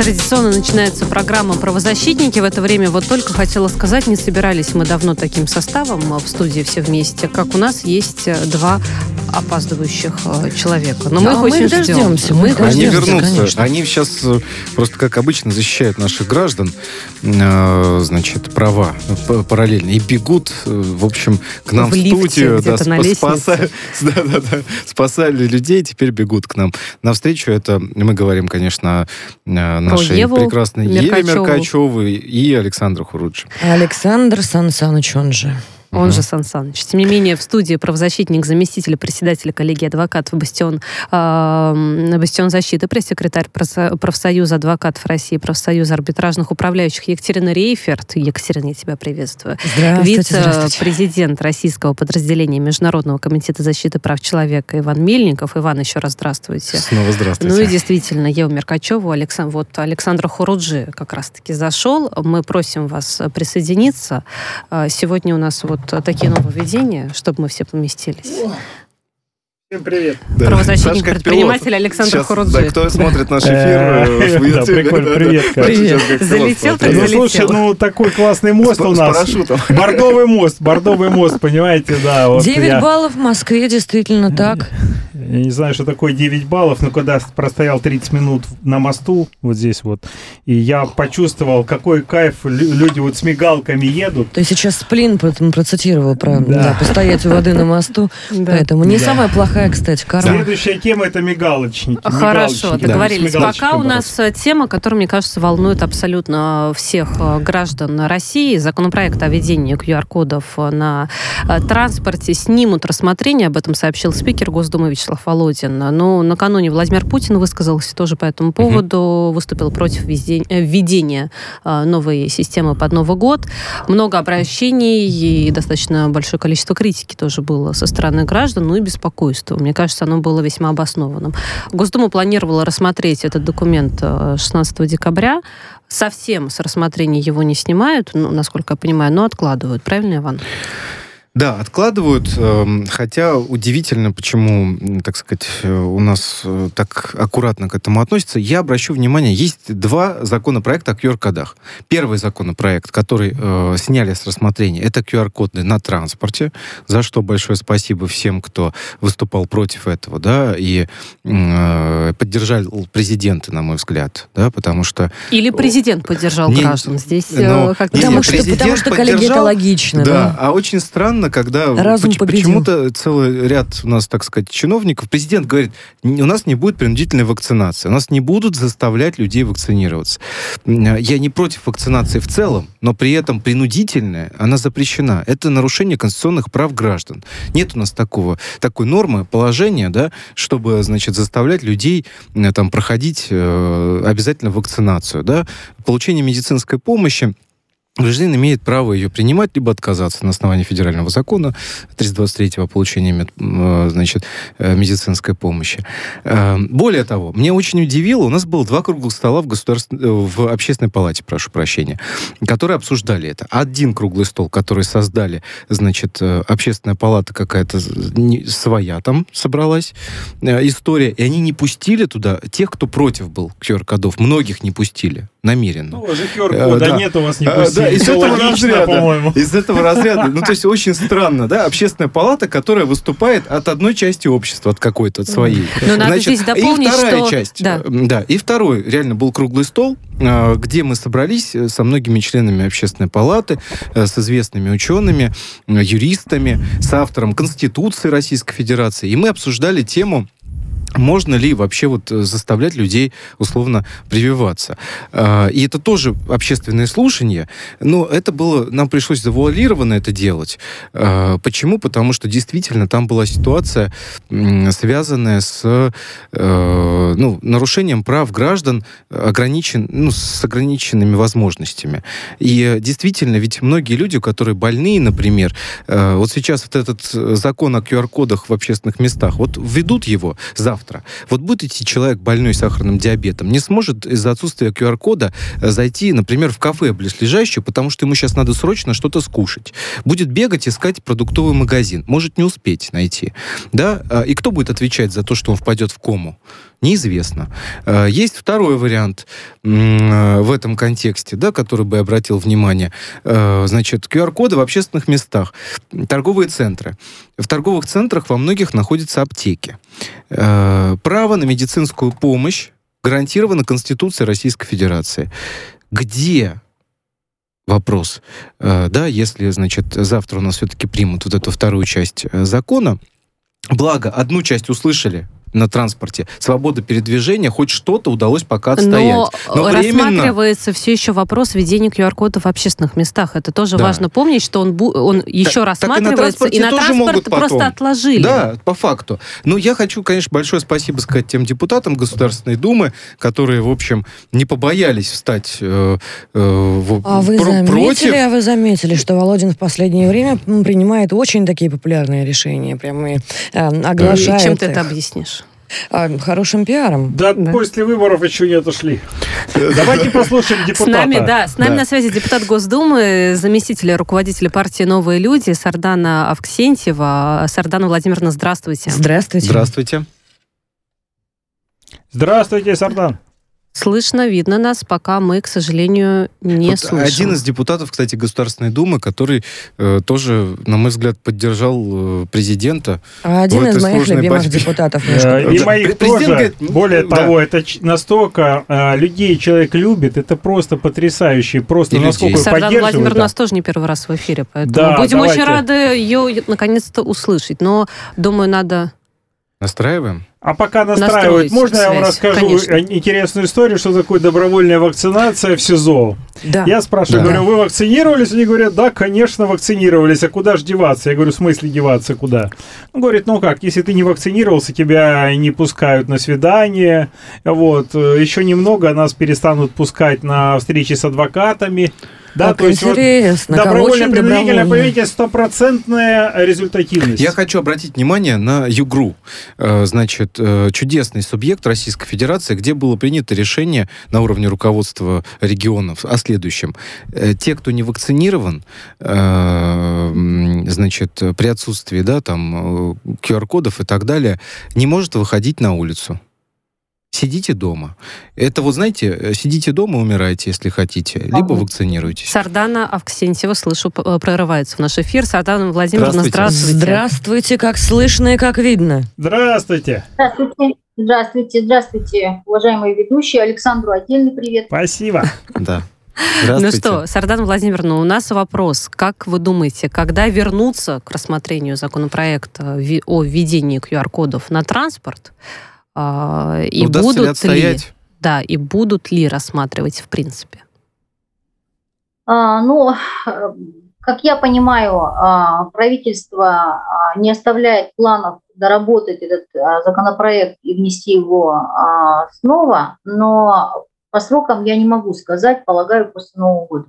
Традиционно начинается программа «Правозащитники». В это время вот только хотела сказать, не собирались мы давно таким составом в студии все вместе, как у нас есть э, два опаздывающих э, человека. Но мы а их мы очень их дождемся. Мы их Они дождемся, вернутся. конечно. Они сейчас э, просто, как обычно, защищают наших граждан, э, значит, права параллельно. И бегут, в общем, к нам В в, студию. где-то на лестнице. спаса- да, да, да. спасали людей, теперь бегут к нам. Навстречу это мы говорим, конечно, нашей Еву прекрасной Еве Меркачеву. Меркачевой и Александру Хурудже. Александр Сан Саныч, он же. Он же Сан Саныч. Тем не менее, в студии правозащитник, заместитель председателя коллегии адвокатов Бастион, э, Бастион защиты, пресс-секретарь профсо- профсоюза адвокатов России, профсоюза арбитражных управляющих Екатерина Рейферт. Екатерина, я тебя приветствую. Вице-президент российского подразделения Международного комитета защиты прав человека Иван Мельников. Иван, еще раз здравствуйте. Снова здравствуйте. Ну и действительно, Ева Меркачева, Александр, вот Александра Хуруджи как раз-таки зашел. Мы просим вас присоединиться. А, Сегодня у нас вот такие нововведения, чтобы мы все поместились. Всем привет. Да. Правозащитник, Саш, как предприниматель пилот. Александр Сейчас, Хуруджи. Да, кто смотрит наш эфир Э, в да, привет, пилот Залетел, смотрит. Ну, залетел. слушай, ну такой классный мост у нас. Бордовый мост, бордовый мост, понимаете, да. Вот 9 я, баллов в Москве, действительно так. Я не знаю, что такое 9 баллов, но когда простоял 30 минут на мосту, вот здесь вот, и я почувствовал, какой кайф, лю- люди вот с мигалками едут. Ты сейчас сплин про- процитировал про Да. да, постоять у воды на мосту. Да. Поэтому не Да. самая плохая, кстати, карма. Следующая тема это мигалочники. Хорошо, мигалочники. договорились. Мигалочкой Пока у нас тема, которая, мне кажется, волнует абсолютно всех э, граждан России. Законопроект о введении QR-кодов на э, транспорте снимут рассмотрение. Об этом сообщил спикер Госдумы Вячеслав Володин. Но накануне Владимир Путин высказался тоже по этому поводу. Выступил против э, введения э, новой системы под Новый год. Много обращений и достаточно большое количество критики тоже было со стороны граждан, ну и беспокойства. Мне кажется, оно было весьма обоснованным. Госдума планировала рассмотреть этот документ э, 16 декабря. Совсем с рассмотрения его не снимают, ну, насколько я понимаю, но откладывают. Правильно, Иван? Да, откладывают, эм, хотя удивительно, почему, так сказать, э, у нас э, так аккуратно к этому относятся. Я обращу внимание, есть два законопроекта о QR-кодах. Первый законопроект, который э, сняли с рассмотрения, это QR-коды на транспорте, за что большое спасибо всем, кто выступал против этого, да, и э, поддержал президента, на мой взгляд, да, потому что Или президент поддержал Не, граждан? Здесь ну, э, как-то... Потому нет, что, потому что коллеги, это логично. Да, Да. а очень странно, когда Разум почему-то целый ряд у нас, так сказать, чиновников, президент говорит, «Н- у нас не будет принудительной вакцинации, у нас не будут заставлять людей вакцинироваться. М, Я не против вакцинации в целом, но при этом принудительная, она запрещена. Это нарушение конституционных прав граждан. Нет у нас такого, такой нормы, положения, да, чтобы, значит, заставлять людей э, там проходить э, обязательно вакцинацию, да. Получение медицинской помощи Гражданин имеет право ее принимать, либо отказаться на основании федерального закона 323 о получении мед- э, значит, э, медицинской помощи. Э, Более того, мне очень удивило, у нас было два круглых стола в, государств... в общественной палате, прошу прощения, которые обсуждали это. Один круглый стол, который создали, значит, общественная палата какая-то своя там собралась история, и они не пустили туда тех, кто против был QR-кодов. Многих не пустили намеренно. Ну, уже QR-кода да. нет у вас, не пустили. да, из этого разряда. по-моему. Из этого разряда. Ну, то есть очень странно, да, общественная палата, которая выступает от одной части общества, от какой-то, от своей. Но надо здесь дополнить, и вторая что- часть. да. э, Да, и второй реально был круглый стол, э, где мы собрались э, со многими членами общественной палаты, с известными учеными, юристами, с автором Конституции Российской Федерации, и мы обсуждали тему можно ли вообще вот э, заставлять людей условно прививаться? А, и это тоже общественное слушание, но это было, нам пришлось завуалированно это делать. А, почему? Потому что действительно там была ситуация, связанная с э, ну, нарушением прав граждан ограничен, ну, с ограниченными возможностями. И действительно, ведь многие люди, которые больные, например, э, вот сейчас вот этот закон о QR-кодах в общественных местах, вот введут его завтра, завтра. Вот будет идти человек больной сахарным диабетом, не сможет из-за отсутствия QR-кода э, зайти, например, в кафе близлежащее, потому что ему сейчас надо срочно что-то скушать. Будет бегать, искать продуктовый магазин. Может не успеть найти. Да? А, и кто будет отвечать за то, что он впадет в кому? Неизвестно. Э, есть второй вариант э, в этом контексте, да, который бы обратил внимание. Значит, QR-коды в общественных местах, торговые центры. В торговых центрах во многих находятся аптеки. Э, право на медицинскую помощь гарантировано Конституцией Российской Федерации. Где вопрос, э, да, если, значит, завтра у нас все-таки примут вот эту вторую часть э, закона, благо, одну часть услышали, на транспорте, свобода передвижения, хоть что-то удалось пока отстоять. Но, Но рассматривается все еще вопрос введения QR-кода в общественных местах. Это тоже да. важно помнить, что он, он еще так, рассматривается, так и на, и на транспорт просто отложили. Да, по факту. Но я хочу, конечно, большое спасибо сказать тем депутатам Государственной Думы, которые, в общем, не побоялись встать э, э, в, а вы про- заметили, против. А вы заметили, что Володин в последнее время принимает очень такие популярные решения, прямо э, оглашает. Чем ты это объяснишь? А, хорошим пиаром. Да, да, после выборов еще не отошли. Давайте послушаем депутата. С нами, да, с нами да. на связи депутат Госдумы, заместитель руководителя партии «Новые люди» Сардана Авксентьева. Сардана Владимировна, здравствуйте. Здравствуйте. Здравствуйте. Здравствуйте, Сардан. Слышно, видно нас, пока мы, к сожалению, не вот слышим. Один из депутатов, кстати, Государственной Думы, который э, тоже, на мой взгляд, поддержал э, президента. А один из моих любимых борьбе. депутатов. Э, и моих тоже. Говорит, Более да. того, это настолько э, людей человек любит, это просто потрясающе, просто и насколько людей. Сардан Владимир да. у нас тоже не первый раз в эфире, поэтому да, будем давайте. очень рады ее наконец-то услышать. Но, думаю, надо... Настраиваем? А пока настраивают, можно связь, я вам расскажу конечно. интересную историю, что такое добровольная вакцинация в СИЗО? Да. Я спрашиваю, да. говорю, вы вакцинировались? Они говорят, да, конечно, вакцинировались. А куда же деваться? Я говорю, в смысле деваться куда? Он говорит, ну как, если ты не вакцинировался, тебя не пускают на свидание. Вот, еще немного нас перестанут пускать на встречи с адвокатами. Да, как то есть интересно. Вот, добровольно принудительное поведение стопроцентная результативность. Я хочу обратить внимание на ЮГРУ. Э, значит, э, чудесный субъект Российской Федерации, где было принято решение на уровне руководства регионов о следующем. Э, те, кто не вакцинирован, значит, при отсутствии, да, там, QR-кодов и так далее, не может выходить на улицу сидите дома. Это вот, знаете, э, сидите дома, умирайте, если хотите, либо вакцинируйтесь. Сардана Авксентьева, слышу, э, прорывается в наш эфир. Сардана Владимировна, здравствуйте. Здравствуйте. Как слышно и как видно. Здравствуйте. Здравствуйте. Здравствуйте, здравствуйте, уважаемые ведущие. Александру отдельный привет. Спасибо. Да. Ну что, Сардан Владимировна, у нас вопрос. Как вы думаете, когда вернуться к рассмотрению законопроекта о введении QR-кодов на транспорт, и Удастся будут ли, ли да, и будут ли рассматривать в принципе? А, ну, как я понимаю, а, правительство а, не оставляет планов доработать этот законопроект и внести его снова, но по срокам я не могу сказать, полагаю, после Нового года.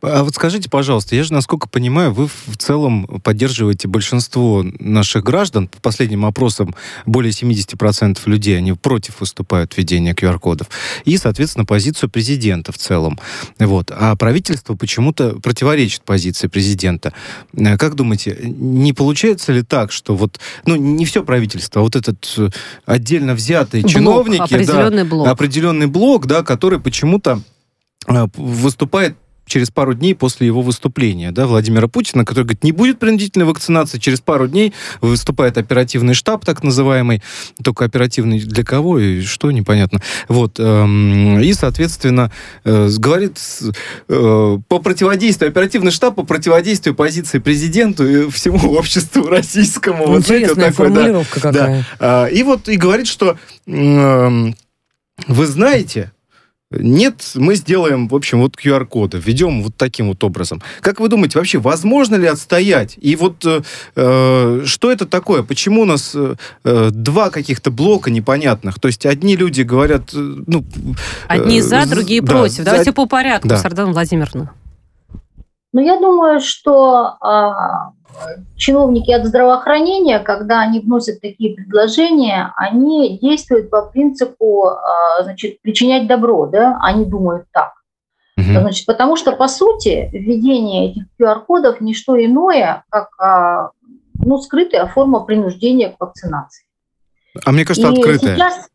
А вот скажите, пожалуйста, я же, насколько понимаю, вы в целом поддерживаете большинство наших граждан. По последним опросам более 70% людей, они против выступают введения QR-кодов. И, соответственно, позицию президента в целом. Вот. А правительство почему-то противоречит позиции президента. Э, как думаете, не получается ли так, что вот, ну, не все правительство, а вот этот э, отдельно взятые блок, чиновники... Определенный да, блок. Определенный блок, да, который почему-то э, выступает через пару дней после его выступления, да, Владимира Путина, который говорит, не будет принудительной вакцинации, через пару дней выступает оперативный штаб, так называемый, только оперативный для кого и что, непонятно. Вот, эм, и, соответственно, э, говорит э, по противодействию, оперативный штаб по противодействию позиции президенту и всему обществу российскому. Вот, знаете, вот такой, формулировка да, какая. Да. И вот и говорит, что эм, вы знаете, нет, мы сделаем, в общем, вот QR-коды, введем вот таким вот образом. Как вы думаете, вообще возможно ли отстоять? И вот э, э что это такое? Почему у нас э, э, два каких-то блока непонятных? То есть одни люди говорят... Э, ну, одни за, другие да, против. Давайте за... по порядку, да. Сардана Владимировна. Ну, я думаю, что а, чиновники от здравоохранения, когда они вносят такие предложения, они действуют по принципу, а, значит, причинять добро, да, они думают так. Значит, потому что, по сути, введение этих QR-кодов не что иное, как а, ну, скрытая форма принуждения к вакцинации. А мне кажется, И открытая. Сейчас,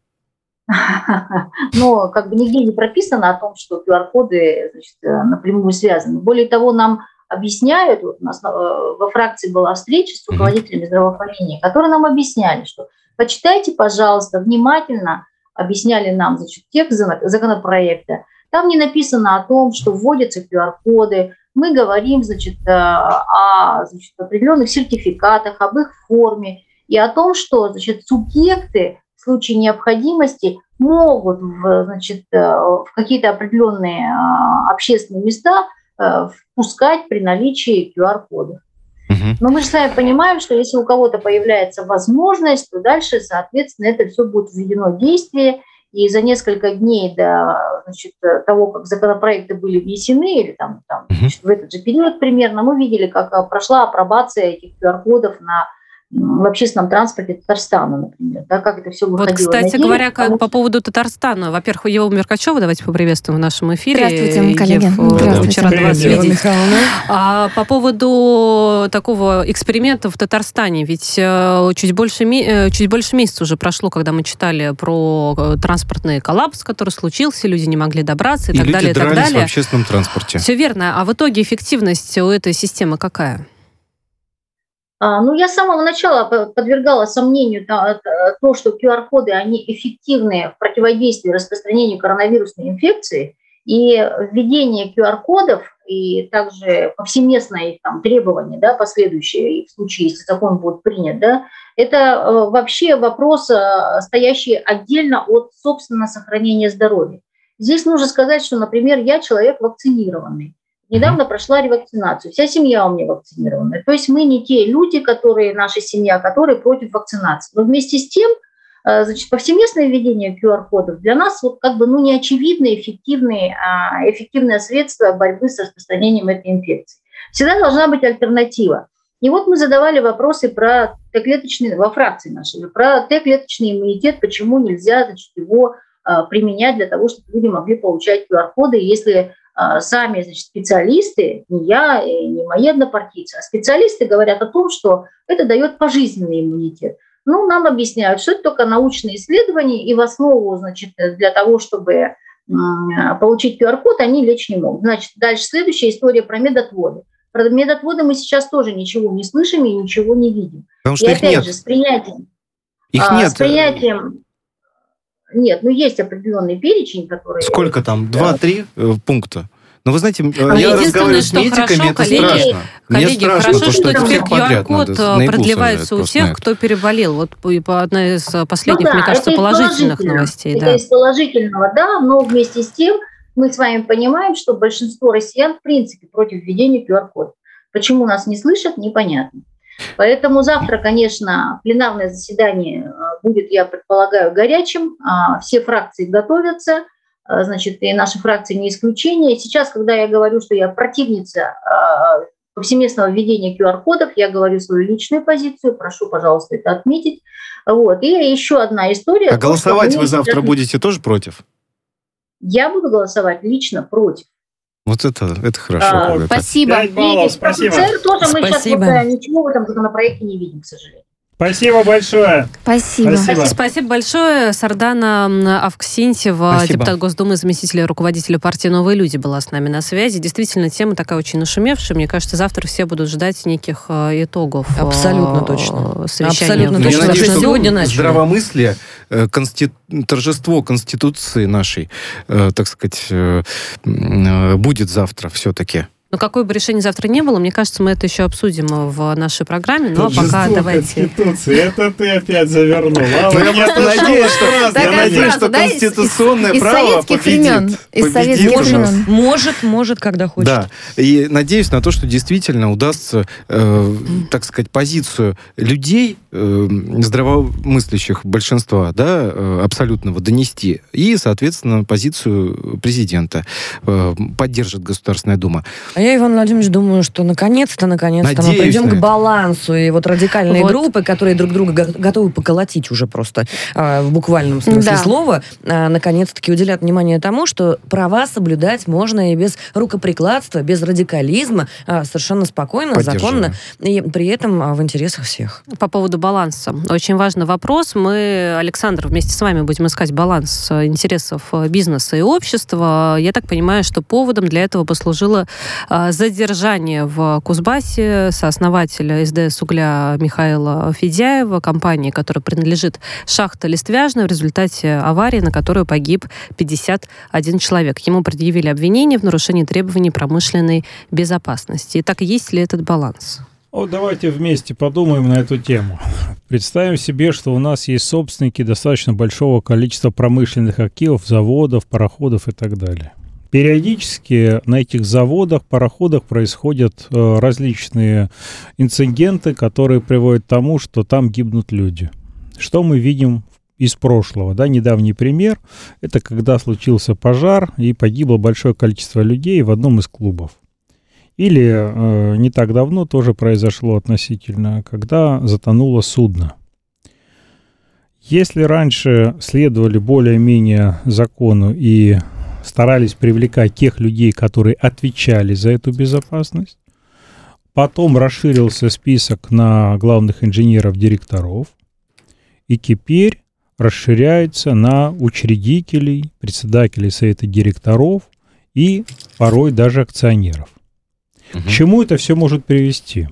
но как бы нигде не прописано о том, что QR-коды значит, напрямую связаны. Более того, нам объясняют, вот у нас э, во фракции была встреча с руководителями здравоохранения, которые нам объясняли, что почитайте, пожалуйста, внимательно, объясняли нам значит, текст законопроекта, там не написано о том, что вводятся QR-коды, мы говорим значит, э, о значит, определенных сертификатах, об их форме и о том, что значит, субъекты в случае необходимости могут значит, э, в какие-то определенные общественные места впускать при наличии QR-кодов. Но мы же сами понимаем, что если у кого-то появляется возможность, то дальше, соответственно, это все будет введено в действие, и за несколько дней до значит, того, как законопроекты были внесены, или там, там значит, в этот же период примерно, мы видели, как э, прошла апробация этих QR-кодов на в общественном транспорте Татарстана, например, да, как это все выходило. Вот, кстати говоря, потому... по поводу Татарстана, во-первых, Еву Меркачева давайте поприветствуем в нашем эфире. Здравствуйте, коллеги. Ев, Здравствуйте. Вчера Привет, вас видеть. А по поводу такого эксперимента в Татарстане, ведь э, чуть больше, э, чуть больше месяца уже прошло, когда мы читали про э, транспортный коллапс, который случился, люди не могли добраться и, и так люди далее. И так далее. в общественном транспорте. Все верно. А в итоге эффективность у этой системы какая? А, ну, я с самого начала подвергала сомнению то, что QR-коды, они эффективны в противодействии распространению коронавирусной инфекции, и введение QR-кодов и также повсеместное там, требование, да, последующее, в случае, если закон будет принят, да, это э, вообще вопрос, э, стоящий отдельно от, собственно, сохранения здоровья. Здесь нужно сказать, что, например, я человек вакцинированный. Недавно прошла ревакцинацию. Вся семья у меня вакцинирована. То есть мы не те люди, которые, наша семья, которые против вакцинации. Но вместе с тем, э, значит, повсеместное введение QR-кодов для нас вот как бы ну, неочевидное, эффективное, а, эффективное средство борьбы с распространением этой инфекции. Всегда должна быть альтернатива. И вот мы задавали вопросы про Т-клеточный, во фракции нашей, про Т-клеточный иммунитет, почему нельзя значит, его а, применять для того, чтобы люди могли получать QR-коды, если сами значит, специалисты, не я, не мои однопартийцы, а специалисты говорят о том, что это дает пожизненный иммунитет. Ну, нам объясняют, что это только научные исследования, и в основу, значит, для того, чтобы получить QR-код, они лечь не могут. Значит, дальше следующая история про медотводы. Про медотводы мы сейчас тоже ничего не слышим и ничего не видим. Потому что и их опять нет. же, с принятием, их а, нет. с принятием нет, ну есть определенный перечень, который... Сколько там? Два-три э, пункта? Но вы знаете, а я разговариваю с медиками, хорошо, это коллеги, страшно. Коллеги, Мне страшно, хорошо, то, что, что теперь QR-код э, продлевается у тех, кто переболел. Вот по одной из э, последних, ну, да, мне кажется, положительных новостей. Это да. из положительного, да, но вместе с тем мы с вами понимаем, что большинство россиян в принципе против введения QR-кода. Почему нас не слышат, непонятно. Поэтому завтра, конечно, пленарное заседание э, будет, я предполагаю, горячим. А, все фракции готовятся, э, значит, и наши фракции не исключение. Сейчас, когда я говорю, что я противница э, повсеместного введения QR-кодов, я говорю свою личную позицию, прошу, пожалуйста, это отметить. Вот. И еще одна история. А голосовать вы завтра сейчас... будете тоже против? Я буду голосовать лично против. Вот это, это хорошо. А, спасибо. баллов, спасибо. ЦР тоже мы спасибо. сейчас вот, ничего в этом законопроекте не видим, к сожалению. Спасибо большое. Спасибо. Спасибо, Спасибо большое. Сардана Авксентьева, Спасибо. депутат Госдумы, заместитель руководителя партии «Новые люди» была с нами на связи. Действительно, тема такая очень нашумевшая. Мне кажется, завтра все будут ждать неких э, итогов. Э, Абсолютно точно. Абсолютно точно. Я надеюсь, что сегодня начали. здравомыслие, э, консти... торжество Конституции нашей, так сказать, будет завтра все-таки. Но какое бы решение завтра не было, мне кажется, мы это еще обсудим в нашей программе. Но ну, а пока давайте... Конституции, это ты опять завернула. Но я просто надеюсь, что, я надеюсь, что конституционное право победит. Из советских времен. Может, может, когда хочет. Да, и надеюсь на то, что действительно удастся, э, так сказать, позицию людей, э, здравомыслящих большинства, да, э, абсолютного, донести. И, соответственно, позицию президента э, поддержит Государственная Дума. А я, Иван Владимирович, думаю, что наконец-то, наконец-то мы придем к балансу. И вот радикальные вот. группы, которые друг друга готовы поколотить уже просто э, в буквальном смысле да. слова, э, наконец-таки уделят внимание тому, что права соблюдать можно и без рукоприкладства, без радикализма, э, совершенно спокойно, законно, и при этом в интересах всех. По поводу баланса. Очень важный вопрос. Мы, Александр, вместе с вами будем искать баланс интересов бизнеса и общества. Я так понимаю, что поводом для этого послужило а, задержание в Кузбассе сооснователя СДС угля Михаила Федяева, компании, которая принадлежит шахта Листвяжная, в результате аварии, на которую погиб 51 человек. Ему предъявили обвинение в нарушении требований промышленной безопасности. Итак, есть ли этот баланс? Вот давайте вместе подумаем на эту тему. Представим себе, что у нас есть собственники достаточно большого количества промышленных активов, заводов, пароходов и так далее. Периодически на этих заводах, пароходах происходят э, различные инциденты, которые приводят к тому, что там гибнут люди. Что мы видим из прошлого, да, недавний пример, это когда случился пожар и погибло большое количество людей в одном из клубов. Или э, не так давно тоже произошло относительно, когда затонуло судно. Если раньше следовали более-менее закону и старались привлекать тех людей, которые отвечали за эту безопасность. Потом расширился список на главных инженеров-директоров. И теперь расширяется на учредителей, председателей совета директоров и порой даже акционеров. Угу. К чему это все может привести?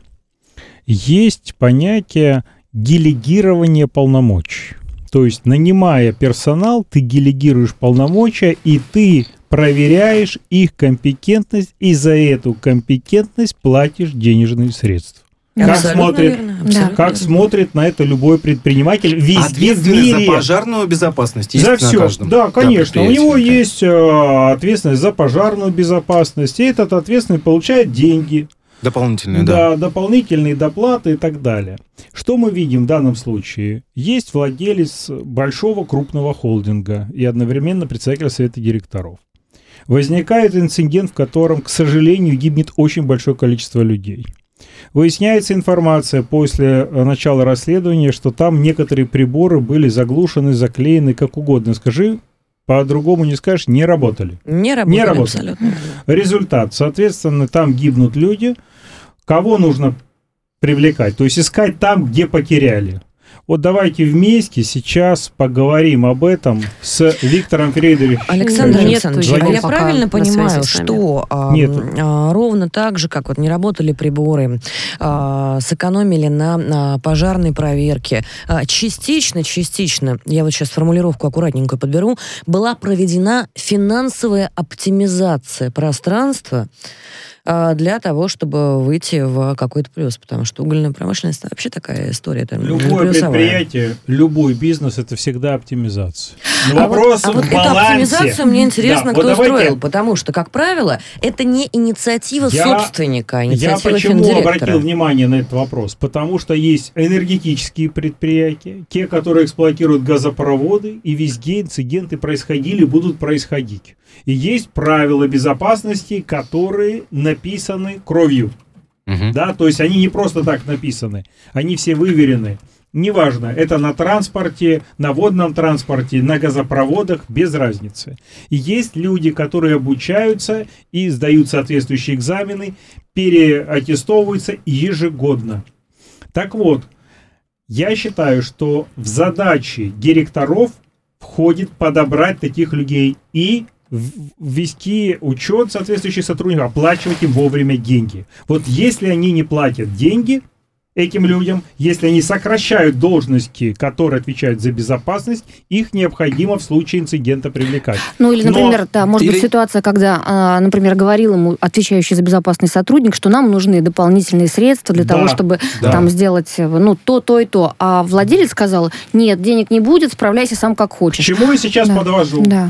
Есть понятие делегирования полномочий. То есть, нанимая персонал, ты делегируешь полномочия, и ты проверяешь их компетентность, и за эту компетентность платишь денежные средства. Как смотрит, да. как смотрит на это любой предприниматель везде в мире. за пожарную безопасность есть за все. каждом. Да, конечно. У него да. есть э, ответственность за пожарную безопасность, и этот ответственный получает деньги. Дополнительные, да. Да, дополнительные доплаты и так далее. Что мы видим в данном случае? Есть владелец большого крупного холдинга и одновременно председатель совета директоров. Возникает инцидент, в котором, к сожалению, гибнет очень большое количество людей. Выясняется информация после начала расследования, что там некоторые приборы были заглушены, заклеены, как угодно. Скажи, по-другому не скажешь, не работали. Не работали, не работали. абсолютно. Результат. Соответственно, там гибнут люди – Кого нужно привлекать? То есть искать там, где потеряли. Вот давайте вместе сейчас поговорим об этом с Виктором Фрейдерихом. Александр Александрович, а я правильно понимаю, что а, а, ровно так же, как вот не работали приборы, а, сэкономили на, на пожарной проверке, а, частично, частично, я вот сейчас формулировку аккуратненькую подберу, была проведена финансовая оптимизация пространства, а, для того, чтобы выйти в какой-то плюс, потому что угольная промышленность вообще такая история. Там, Любое предприятие, любой бизнес это всегда оптимизация. Но а вопрос вот, а вот эту оптимизацию мне интересно, да, кто вот давайте... потому что, как правило, это не инициатива я, собственника, а инициатива Я почему обратил внимание на этот вопрос? Потому что есть энергетические предприятия, те, которые эксплуатируют газопроводы, и везде инциденты происходили, будут происходить. И есть правила безопасности, которые написаны кровью. Угу. Да, то есть они не просто так написаны, они все выверены. Неважно, это на транспорте, на водном транспорте, на газопроводах, без разницы. И есть люди, которые обучаются и сдают соответствующие экзамены, переаттестовываются ежегодно. Так вот, Я считаю, что в задачи директоров входит подобрать таких людей и ввести учет соответствующих сотрудников, оплачивать им вовремя деньги. Вот если они не платят деньги, этим людям, если они сокращают должности, которые отвечают за безопасность, их необходимо в случае инцидента привлекать. Ну или, например, Но... да, может или... быть ситуация, когда, а, например, говорил ему отвечающий за безопасность сотрудник, что нам нужны дополнительные средства для да, того, чтобы да. там сделать ну то, то и то, а владелец сказал, нет, денег не будет, справляйся сам как хочешь. К чему я сейчас да. подвожу? Да.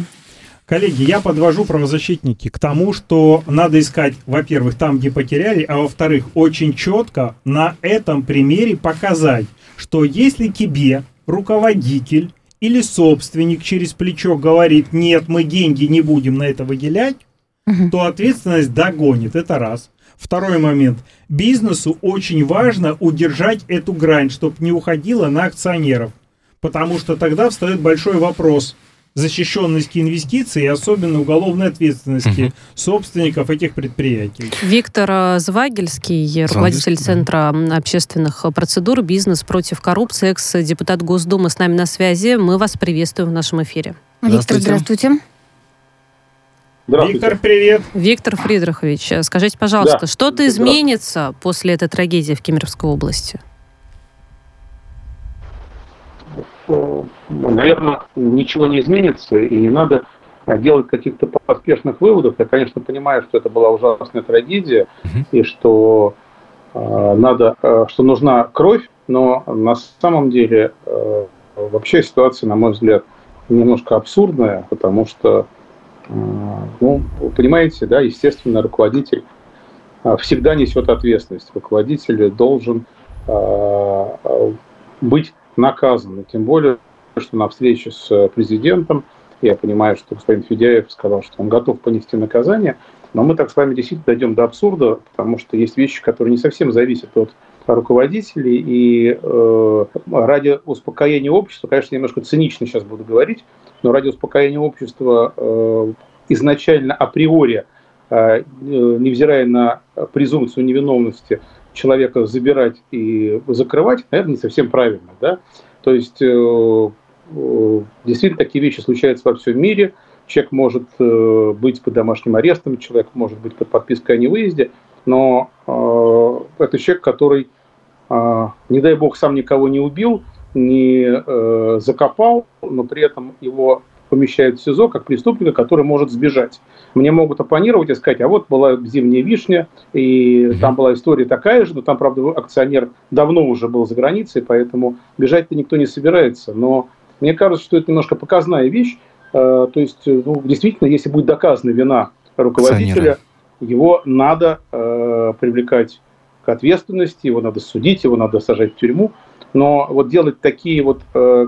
Коллеги, я подвожу правозащитники к тому, что надо искать, во-первых, там, где потеряли, а во-вторых, очень четко на этом примере показать, что если тебе руководитель или собственник через плечо говорит, нет, мы деньги не будем на это выделять, угу. то ответственность догонит. Это раз. Второй момент. Бизнесу очень важно удержать эту грань, чтобы не уходила на акционеров. Потому что тогда встает большой вопрос – защищенности инвестиций и особенно уголовной ответственности угу. собственников этих предприятий. Виктор э, Звагельский, руководитель Центра общественных процедур «Бизнес против коррупции», экс-депутат Госдумы с нами на связи. Мы вас приветствуем в нашем эфире. Виктор, здравствуйте. Здравствуйте. Виктор, привет. Виктор Фридрихович, э, скажите, пожалуйста, да. что-то изменится после этой трагедии в Кемеровской области? Наверное, ничего не изменится, и не надо делать каких-то поспешных выводов. Я, конечно, понимаю, что это была ужасная трагедия, и что э, надо, э, что нужна кровь, но на самом деле э, вообще ситуация, на мой взгляд, немножко абсурдная, потому что, э, ну, вы понимаете, да, естественно, руководитель всегда несет ответственность. Руководитель должен э, быть наказан. тем более, что на встрече с президентом я понимаю, что господин Федяев сказал, что он готов понести наказание, но мы так с вами действительно дойдем до абсурда, потому что есть вещи, которые не совсем зависят от руководителей, и э, ради успокоения общества, конечно, немножко цинично сейчас буду говорить, но ради успокоения общества э, изначально априори, э, невзирая на презумпцию невиновности, человека забирать и закрывать, наверное, не совсем правильно. Да? То есть э, э, действительно такие вещи случаются во всем мире. Человек может э, быть под домашним арестом, человек может быть под подпиской о невыезде, но это человек, который, не дай бог, сам никого не убил, не закопал, но при этом его помещают в СИЗО как преступника, который может сбежать. Мне могут оппонировать и сказать, а вот была зимняя вишня, и там была история такая же, но там, правда, акционер давно уже был за границей, поэтому бежать-то никто не собирается. Но мне кажется, что это немножко показная вещь. Э, то есть, ну, действительно, если будет доказана вина руководителя, его надо э, привлекать к ответственности, его надо судить, его надо сажать в тюрьму. Но вот делать такие вот э,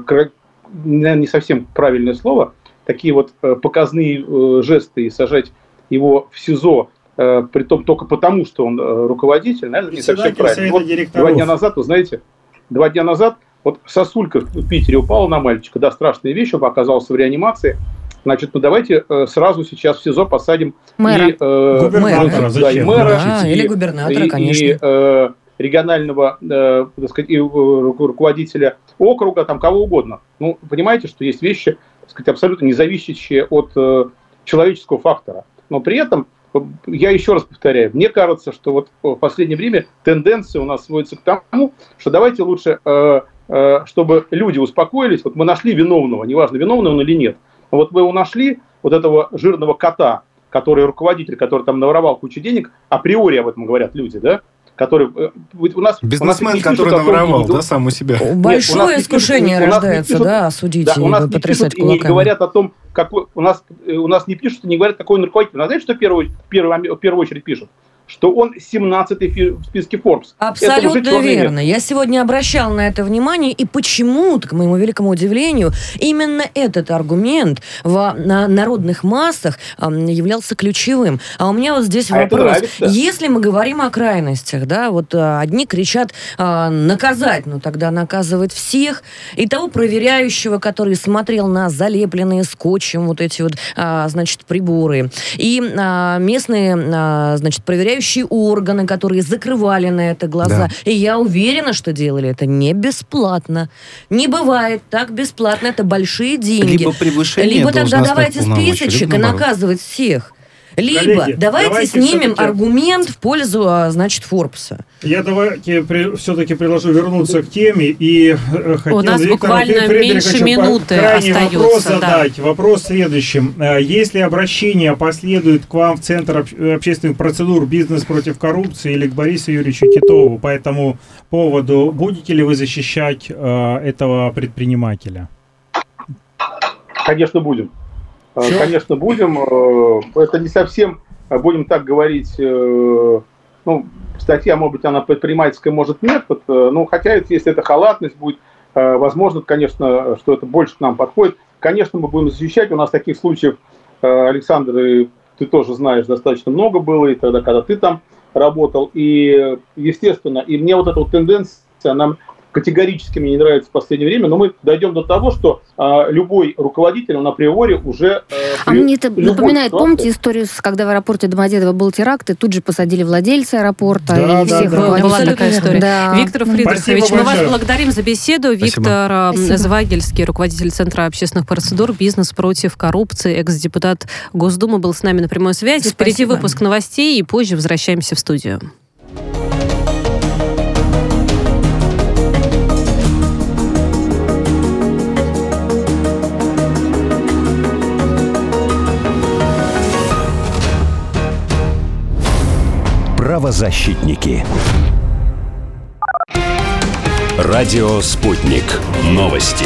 наверное, не совсем правильное слово, такие вот э, показные э, жесты и сажать его в СИЗО, э, при том только потому, что он руководитель, наверное, не совсем правильно. Вот два дня назад, вы знаете, два дня назад вот сосулька в Питере упала на мальчика, да, страшная вещь, он оказался в реанимации. Значит, ну давайте сразу сейчас в СИЗО посадим мэра. И, э, губернатора, да, и мэра, да, и, или губернатора, и, конечно. И, э, регионального э, так сказать, э, руководителя округа, там кого угодно. Ну, понимаете, что есть вещи, так сказать, абсолютно не зависящие от э, человеческого фактора. Но при этом, э, я еще раз повторяю, мне кажется, что вот в последнее время тенденция у нас сводится к тому, что давайте лучше, э, э, чтобы люди успокоились, вот мы нашли виновного, неважно, виновный он или нет, вот мы его нашли, вот этого жирного кота, который руководитель, который там наворовал кучу денег, априори об этом говорят люди, да, который э, у нас бизнесмен, у нас который наворовал, да, сам у себя. Большое Нет, искушение пишут, рождается, пишут, да, судить да, и у нас не пишут кулаками. и не говорят о том, какой у нас э, у нас не пишут и не говорят, какой он руководитель. Но знаете, что в первую, в первую, в первую очередь пишут? Что он 17-й в списке Forbes. Абсолютно верно. Я сегодня обращал на это внимание, и почему-то, к моему великому удивлению, именно этот аргумент в на народных массах являлся ключевым. А у меня вот здесь а вопрос. Если мы говорим о крайностях, да, вот а, одни кричат а, наказать, ну тогда наказывать всех, и того проверяющего, который смотрел на залепленные скотчем вот эти вот, а, значит, приборы, и а, местные, а, значит, проверяющие правоохранительные органы, которые закрывали на это глаза. Да. И я уверена, что делали это не бесплатно. Не бывает так бесплатно. Это большие деньги. Либо превышение Либо тогда давайте списочек и наказывать всех. Либо Коллеги, давайте, давайте снимем аргумент в пользу, а, значит, Форбса. Я давайте при, все-таки предложу вернуться к теме и э, хотел У нас Виктору буквально меньше минуты остается. вопрос задать. Да. Вопрос следующим. Э, если обращение последует к вам в Центр общественных процедур «Бизнес против коррупции» или к Борису Юрьевичу Титову по этому поводу, будете ли вы защищать э, этого предпринимателя? Конечно, будем. Э, Все? Конечно, будем. Э, это не совсем, э, будем так говорить, ну, статья, может быть, она предпринимательская, может, нет. Ну, хотя, если это халатность будет, возможно, конечно, что это больше к нам подходит. Конечно, мы будем защищать. У нас таких случаев, Александр, ты тоже знаешь, достаточно много было, и тогда, когда ты там работал. И, естественно, и мне вот эта вот тенденция, она категорически мне не нравится в последнее время, но мы дойдем до того, что а, любой руководитель, он априори уже... А, а мне это напоминает, ситуации... помните историю, когда в аэропорте Домодедово был теракт, и тут же посадили владельца аэропорта да, и да, всех да, руководителей. Была такая история. Да. Виктор Фридрихович, мы вас благодарим за беседу. Спасибо. Виктор а, Спасибо. Звагельский, руководитель Центра общественных процедур «Бизнес против коррупции», экс-депутат Госдумы, был с нами на прямой связи. Спасибо. Впереди выпуск новостей, и позже возвращаемся в студию. Правозащитники. Радио «Спутник». Новости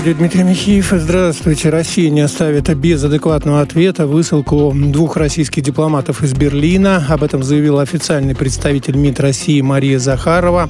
студии Дмитрий Михеев. Здравствуйте. Россия не оставит без адекватного ответа высылку двух российских дипломатов из Берлина. Об этом заявил официальный представитель МИД России Мария Захарова.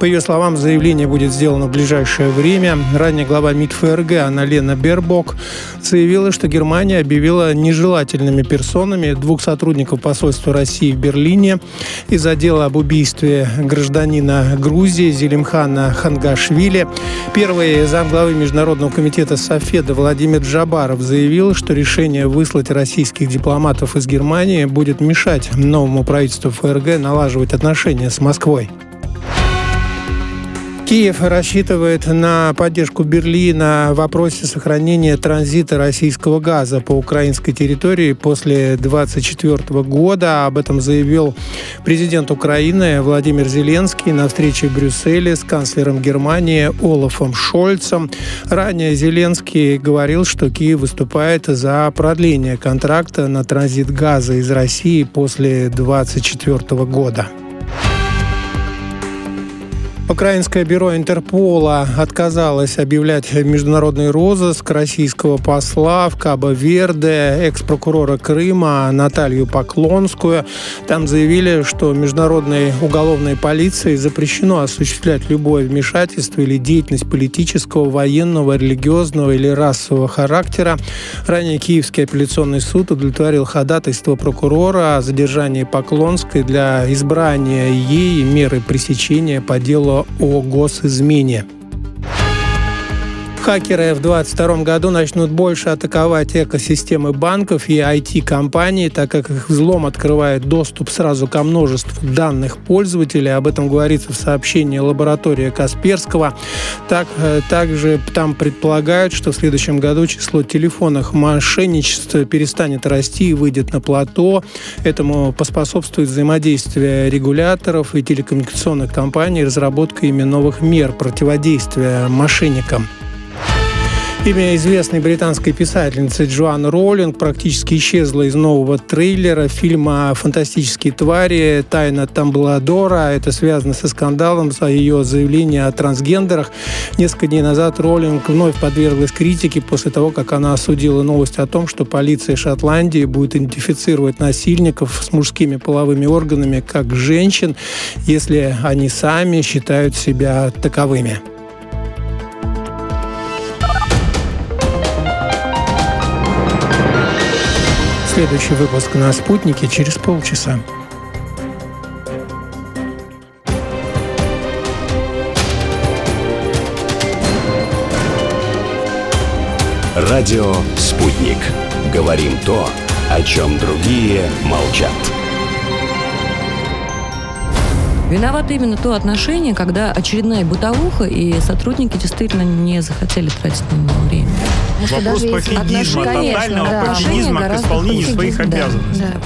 По ее словам, заявление будет сделано в ближайшее время. Ранее глава МИД ФРГ Анна-Лена Бербок заявила, что Германия объявила нежелательными персонами двух сотрудников посольства России в Берлине из-за дела об убийстве гражданина Грузии Зелимхана Хангашвили. Первый замглавы международного Международного комитета Софеда Владимир Джабаров заявил, что решение выслать российских дипломатов из Германии будет мешать новому правительству ФРГ налаживать отношения с Москвой. Киев рассчитывает на поддержку Берлина в вопросе сохранения транзита российского газа по украинской территории после 2024 года. Об этом заявил президент Украины Владимир Зеленский на встрече в Брюсселе с канцлером Германии Олафом Шольцем. Ранее Зеленский говорил, что Киев выступает за продление контракта на транзит газа из России после 2024 года. Украинское бюро Интерпола отказалось объявлять международный розыск российского посла в Кабо-Верде, экс-прокурора Крыма Наталью Поклонскую. Там заявили, что международной уголовной полиции запрещено осуществлять любое вмешательство или деятельность политического, военного, религиозного или расового характера. Ранее Киевский апелляционный суд удовлетворил ходатайство прокурора о задержании Поклонской для избрания ей меры пресечения по делу о госизмене. Хакеры в 2022 году начнут больше атаковать экосистемы банков и IT-компаний, так как их взлом открывает доступ сразу ко множеству данных пользователей. Об этом говорится в сообщении лаборатории Касперского. Так, э, также там предполагают, что в следующем году число телефонных мошенничеств перестанет расти и выйдет на плато. Этому поспособствует взаимодействие регуляторов и телекоммуникационных компаний, разработка ими новых мер противодействия мошенникам. Имя известной британской писательницы Джоан Роулинг практически исчезло из нового трейлера фильма «Фантастические твари. Тайна Тамбладора». Это связано со скандалом за ее заявление о трансгендерах. Несколько дней назад Роулинг вновь подверглась критике после того, как она осудила новость о том, что полиция Шотландии будет идентифицировать насильников с мужскими половыми органами как женщин, если они сами считают себя таковыми. Следующий выпуск на «Спутнике» через полчаса. Радио «Спутник». Говорим то, о чем другие молчат. Виновато именно то отношение, когда очередная бытовуха, и сотрудники действительно не захотели тратить на него время. Вопрос пофигизма, тотального да. пофигизма к исполнению своих да, обязанностей. Да.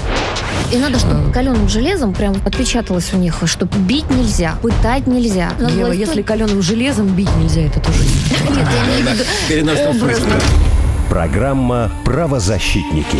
И надо, чтобы каленым железом прям отпечаталось у них, что бить нельзя, пытать нельзя. Ева, если каленым железом бить нельзя, это тоже Нет, я имею в виду Программа «Правозащитники».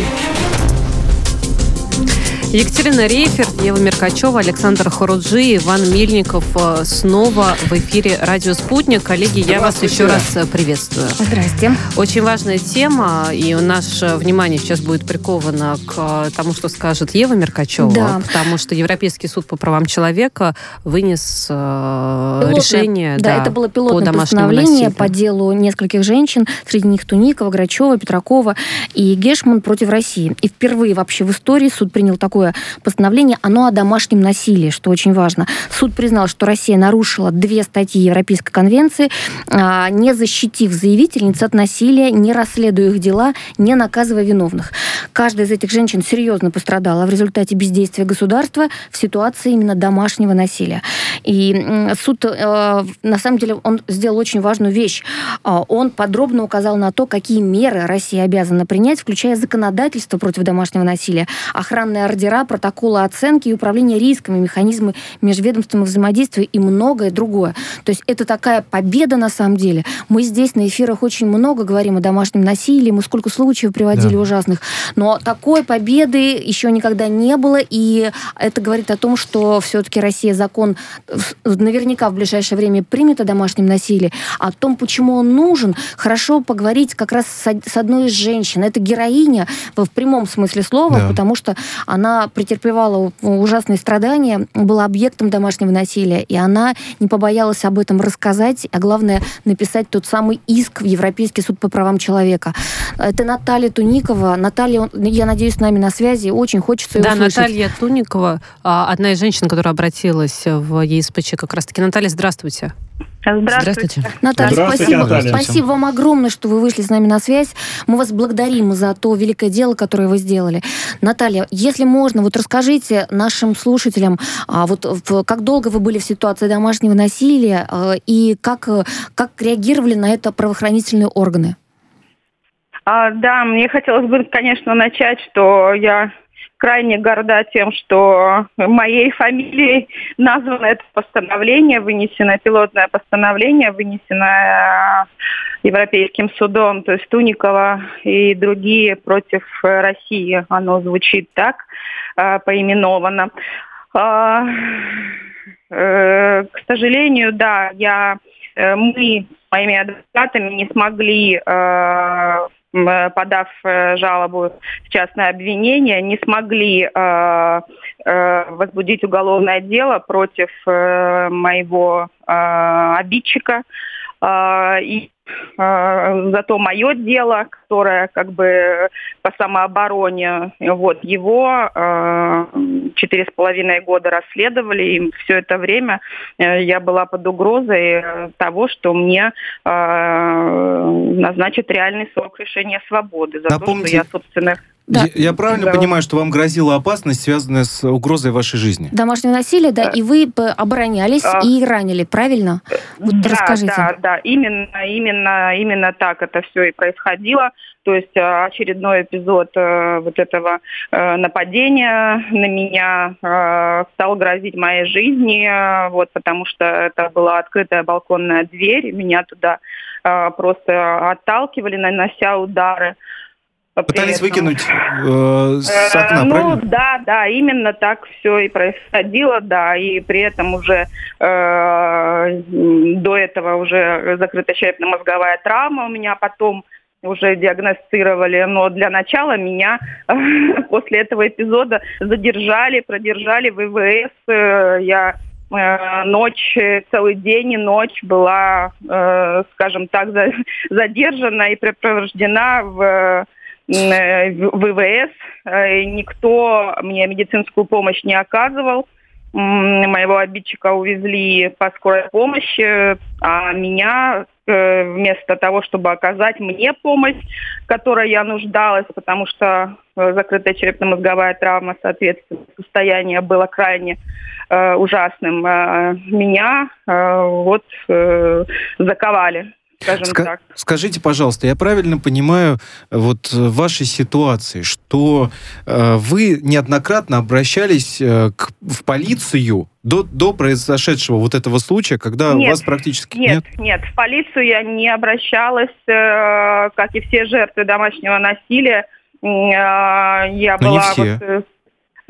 Екатерина Рейферт, Ева Меркачева, Александр Хоруджи, Иван Мельников э, снова в эфире «Радио Спутник». Коллеги, я вас еще раз э, приветствую. Здрасте. Очень важная тема, и наше внимание сейчас будет приковано к э, тому, что скажет Ева Меркачева, да. потому что Европейский суд по правам человека вынес пилотное, решение да, да, это было пилотное по постановление насилию. по делу нескольких женщин, среди них Туникова, Грачева, Петракова и Гешман против России. И впервые вообще в истории суд принял такое такое постановление, оно о домашнем насилии, что очень важно. Суд признал, что Россия нарушила две статьи Европейской конвенции, а, не защитив заявительниц от насилия, не расследуя их дела, не наказывая виновных. Каждая из этих женщин серьезно пострадала в результате бездействия государства в ситуации именно домашнего насилия. И суд, э, на самом деле, он сделал очень важную вещь. А, он подробно указал на то, какие меры Россия обязана принять, включая законодательство против домашнего насилия, охранные ордера ордера, протоколы оценки и управления рисками, механизмы межведомственного взаимодействия и многое другое. То есть это такая победа на самом деле. Мы здесь на эфирах очень много говорим о домашнем насилии, мы сколько случаев приводили да. ужасных, но такой победы еще никогда не было, и это говорит о том, что все-таки Россия закон наверняка в ближайшее время примет о домашнем насилии, о том, почему он нужен, хорошо поговорить как раз с одной из женщин. Это героиня в прямом смысле слова, да. потому что она она претерпевала ужасные страдания, была объектом домашнего насилия, и она не побоялась об этом рассказать, а главное, написать тот самый иск в Европейский суд по правам человека. Это Наталья Туникова. Наталья, я надеюсь, с нами на связи. Очень хочется ее Да, услышать. Наталья Туникова, а, одна из женщин, которая обратилась в ЕСПЧ как раз-таки. Наталья, здравствуйте. Здравствуйте. Наталья, Здравствуйте, спасибо, Наталья. спасибо вам огромное, что вы вышли с нами на связь. Мы вас благодарим за то великое дело, которое вы сделали. Наталья, если можно, вот расскажите нашим слушателям, а, вот как долго вы были в ситуации домашнего насилия а, и как, как реагировали на это правоохранительные органы? А, да, мне хотелось бы, конечно, начать, что я крайне горда тем, что моей фамилией названо это постановление, вынесено пилотное постановление, вынесено э, Европейским судом, то есть Туникова и другие против России. Оно звучит так, э, поименовано. А, э, к сожалению, да, я, мы моими адвокатами не смогли Э, подав э, жалобу в частное обвинение, не смогли э, возбудить уголовное дело против моего обидчика. И а, зато мое дело, которое как бы по самообороне, вот его а, четыре с половиной года расследовали, и все это время э, я была под угрозой того, что мне а, назначат реальный срок лишения свободы за Напомните, то, что я, собственно... Да. Я, я правильно да. понимаю, что вам грозила опасность, связанная с угрозой вашей жизни? Домашнее насилие, да, и вы оборонялись а... и ранили, правильно? Вот да, расскажите. Да, да, именно, именно, именно так это все и происходило. То есть э, очередной эпизод э, вот этого э, нападения на меня стал грозить моей жизни, вот, потому что это была открытая балконная дверь, меня туда просто отталкивали, нанося удары. Пытались выкинуть э, с окна, э, ну, правильно? Да, да, именно так все и происходило, да, и при этом уже э, до этого уже закрыта черепно-мозговая травма у меня, потом уже диагностировали, но для начала меня после этого эпизода задержали, продержали в ИВС, э, я э, ночь, целый день и ночь была, скажем так, задержана и препровождена в ВВС. Э, никто мне медицинскую помощь не оказывал. Моего обидчика увезли по скорой помощи, а меня э, вместо того, чтобы оказать мне помощь, которой я нуждалась, потому что закрытая черепно-мозговая травма, соответственно, состояние было крайне ужасным, меня вот заковали скажем Ска- так. Скажите, пожалуйста, я правильно понимаю вот в вашей ситуации, что э, вы неоднократно обращались э, к, в полицию до, до произошедшего вот этого случая, когда нет, вас практически нет? Нет, нет, в полицию я не обращалась, э, как и все жертвы домашнего насилия. Э, я Но была не все. Вот, э,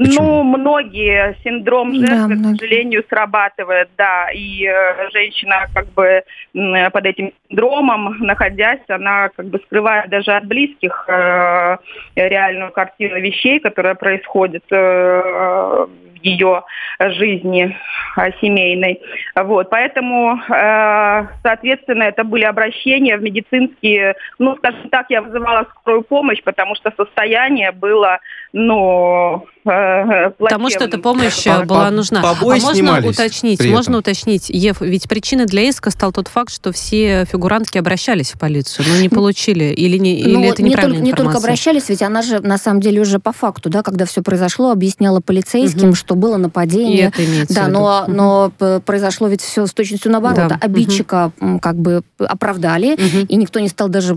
Почему? Ну, многие. Синдром жертвы, да, к сожалению, срабатывает, да, и э, женщина как бы э, под этим синдромом, находясь, она как бы скрывает даже от близких э, реальную картину вещей, которая происходит э, ее жизни а, семейной. Вот, поэтому, э, соответственно, это были обращения в медицинские, ну, скажем так, я вызывала скорую помощь, потому что состояние было, ну, э, Потому что эта помощь по, была нужна. а можно уточнить, можно уточнить, Ев, ведь причиной для иска стал тот факт, что все фигурантки обращались в полицию, но не получили, или, не, ну, или это не только, не только обращались, ведь она же, на самом деле, уже по факту, да, когда все произошло, объясняла полицейским, угу. что было нападение. И это да, но, но произошло ведь все с точностью наоборот. Да. Обидчика угу. как бы оправдали, угу. и никто не стал даже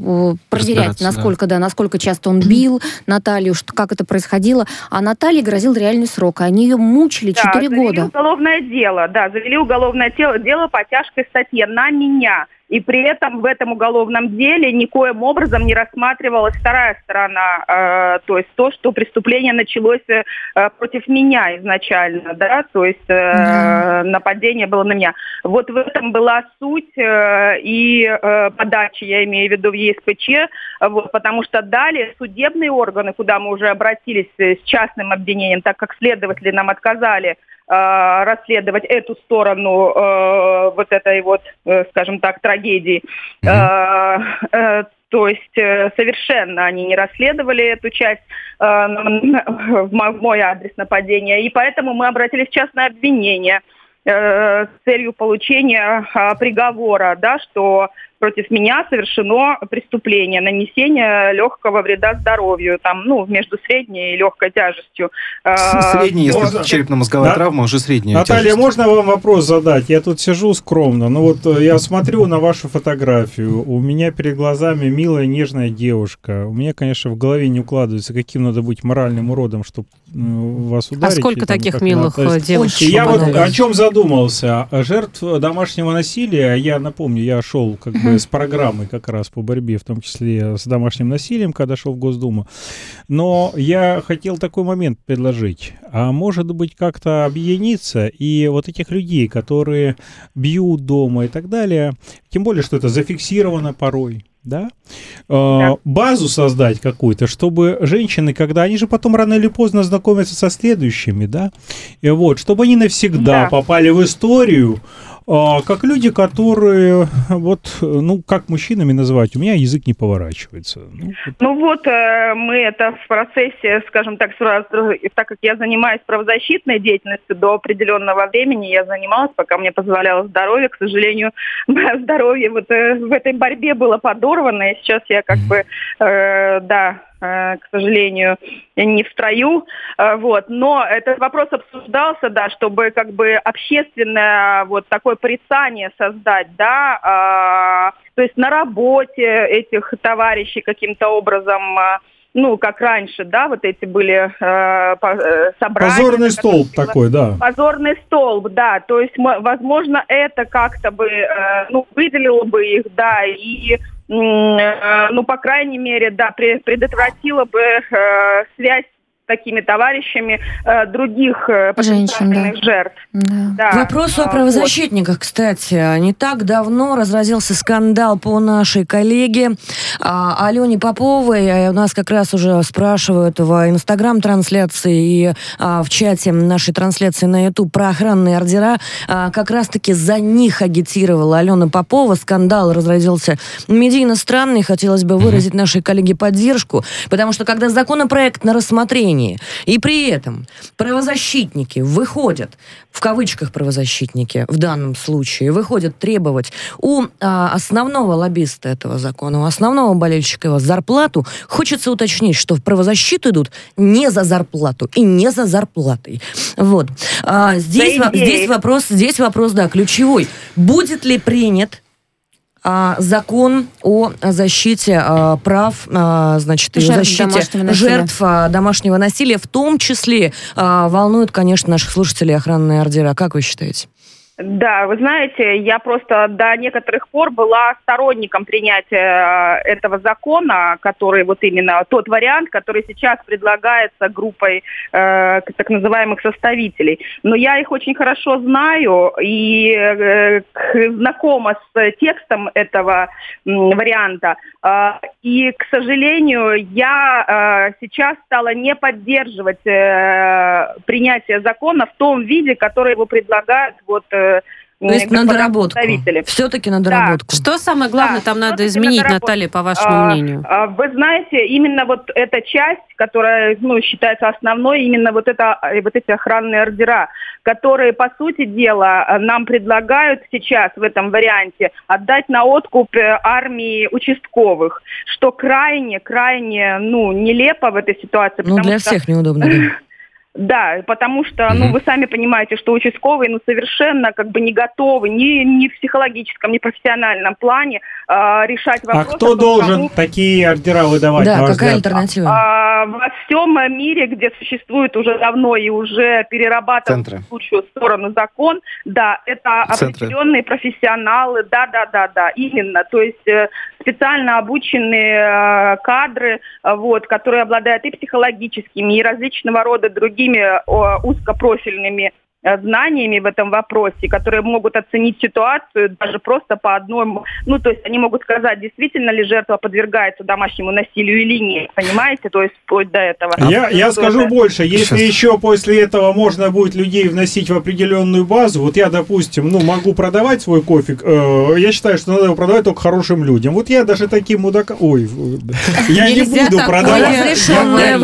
проверять, насколько, да. да, насколько часто он бил Наталью, что, как это происходило. А Наталье грозил реальный срок. Они ее мучили да, 4 года. уголовное дело, да, завели уголовное дело, дело по тяжкой статье на меня. И при этом в этом уголовном деле никоим образом не рассматривалась вторая сторона, э, то есть то, что преступление началось э, против меня изначально, да, то есть э, да. нападение было на меня. Вот в этом была суть э, и э, подачи, я имею в виду в ЕСПЧ, вот, потому что далее судебные органы, куда мы уже обратились с частным обвинением, так как следователи нам отказали, Э, расследовать эту сторону э, вот этой вот, э, скажем так, трагедии. Mm-hmm. То есть совершенно они не расследовали эту часть в мой адрес нападения. И поэтому мы обратились в частное обвинение с целью получения приговора, да, что против меня совершено преступление, нанесение легкого вреда здоровью, там, ну, между средней и легкой тяжестью. А, средний, если черепно-мозговая да? травма, уже средняя Наталья, тяжесть. можно вам вопрос задать? Я тут сижу скромно, ну вот э, я смотрю на вашу фотографию, у меня перед глазами милая, нежная девушка. У меня, конечно, в голове не укладывается, каким надо быть моральным уродом, чтобы э, вас ударить. А сколько там, таких милых надо. Э, девушек? Я вот о чем задумался. Жертв домашнего насилия, я напомню, я шел как бы с программой как раз по борьбе, в том числе с домашним насилием, когда шел в Госдуму. Но я хотел такой момент предложить. А может быть как-то объединиться и вот этих людей, которые бьют дома и так далее, тем более, что это зафиксировано порой, да? да. базу создать какую-то, чтобы женщины, когда они же потом рано или поздно знакомятся со следующими, да, и вот, чтобы они навсегда да. попали в историю, а, как люди, которые, вот, ну, как мужчинами называть, у меня язык не поворачивается. Ну, вот, ну, вот э, мы это в процессе, скажем так, сразу, так как я занимаюсь правозащитной деятельностью до определенного времени, я занималась, пока мне позволяло здоровье. К сожалению, мое здоровье вот э, в этой борьбе было подорвано, и сейчас я как бы, э, да, к сожалению, не в строю. Э, вот. Но этот вопрос обсуждался, да, чтобы как бы общественное вот такое порицание создать, да, а, то есть на работе этих товарищей каким-то образом ну, как раньше, да, вот эти были э, собрания. Позорный столб было, такой, да. Позорный столб, да. То есть, возможно, это как-то бы, э, ну, выделило бы их, да, и Э, ну, по крайней мере, да, предотвратила бы э, связь такими товарищами э, других э, потенциальных да. жертв. Да. Да. Вопрос о правозащитниках, вот. кстати. Не так давно разразился скандал по нашей коллеге а, Алене Поповой. У нас как раз уже спрашивают в инстаграм-трансляции и а, в чате нашей трансляции на YouTube про охранные ордера. А, как раз-таки за них агитировала Алена Попова. Скандал разразился медийно странный. Хотелось бы выразить нашей коллеге поддержку, потому что когда законопроект на рассмотрение нарушение, и при этом правозащитники выходят, в кавычках правозащитники в данном случае, выходят требовать у а, основного лоббиста этого закона, у основного болельщика его зарплату, хочется уточнить, что в правозащиту идут не за зарплату и не за зарплатой. Вот. А, здесь, здесь вопрос, здесь вопрос, да, ключевой. Будет ли принят закон о защите а, прав, а, значит, жертв защите домашнего жертв а, домашнего насилия, в том числе а, волнует, конечно, наших слушателей охранные ордера. Как вы считаете? Да, вы знаете, я просто до некоторых пор была сторонником принятия э, этого закона, который вот именно тот вариант, который сейчас предлагается группой э, так называемых составителей. Но я их очень хорошо знаю и э, знакома с текстом этого э, варианта. Э, и, к сожалению, я э, сейчас стала не поддерживать э, принятие закона в том виде, который его предлагают вот э, то есть на доработку. Все-таки на доработку. Да. Что самое главное да, там надо изменить, Наталья, по вашему а, мнению? А, вы знаете, именно вот эта часть, которая ну, считается основной, именно вот, это, э, вот эти охранные ордера, которые, по сути дела, нам предлагают сейчас в этом варианте отдать на откуп э, армии участковых, что крайне, крайне, ну, нелепо в этой ситуации. Ну, для всех неудобно. Да. Да, потому что, ну, вы сами понимаете, что участковые, ну, совершенно как бы не готовы ни, ни в психологическом, ни в профессиональном плане э, решать а вопрос. А кто должен тому, такие ордера выдавать? Да, какая альтернатива? А, во всем мире, где существует уже давно и уже перерабатывает в лучшую сторону закон, да, это Центры. определенные профессионалы, да, да, да, да, именно. То есть э, специально обученные э, кадры, э, вот, которые обладают и психологическими, и различного рода другими узкопрофильными знаниями в этом вопросе, которые могут оценить ситуацию даже просто по одному, ну, то есть они могут сказать, действительно ли жертва подвергается домашнему насилию или нет, понимаете, то есть вплоть до этого. Я, я скажу больше, если Сейчас. еще после этого можно будет людей вносить в определенную базу, вот я, допустим, ну, могу продавать свой кофе, э, я считаю, что надо его продавать только хорошим людям. Вот я даже таким мудакам, ой, я не буду продавать. Я, я,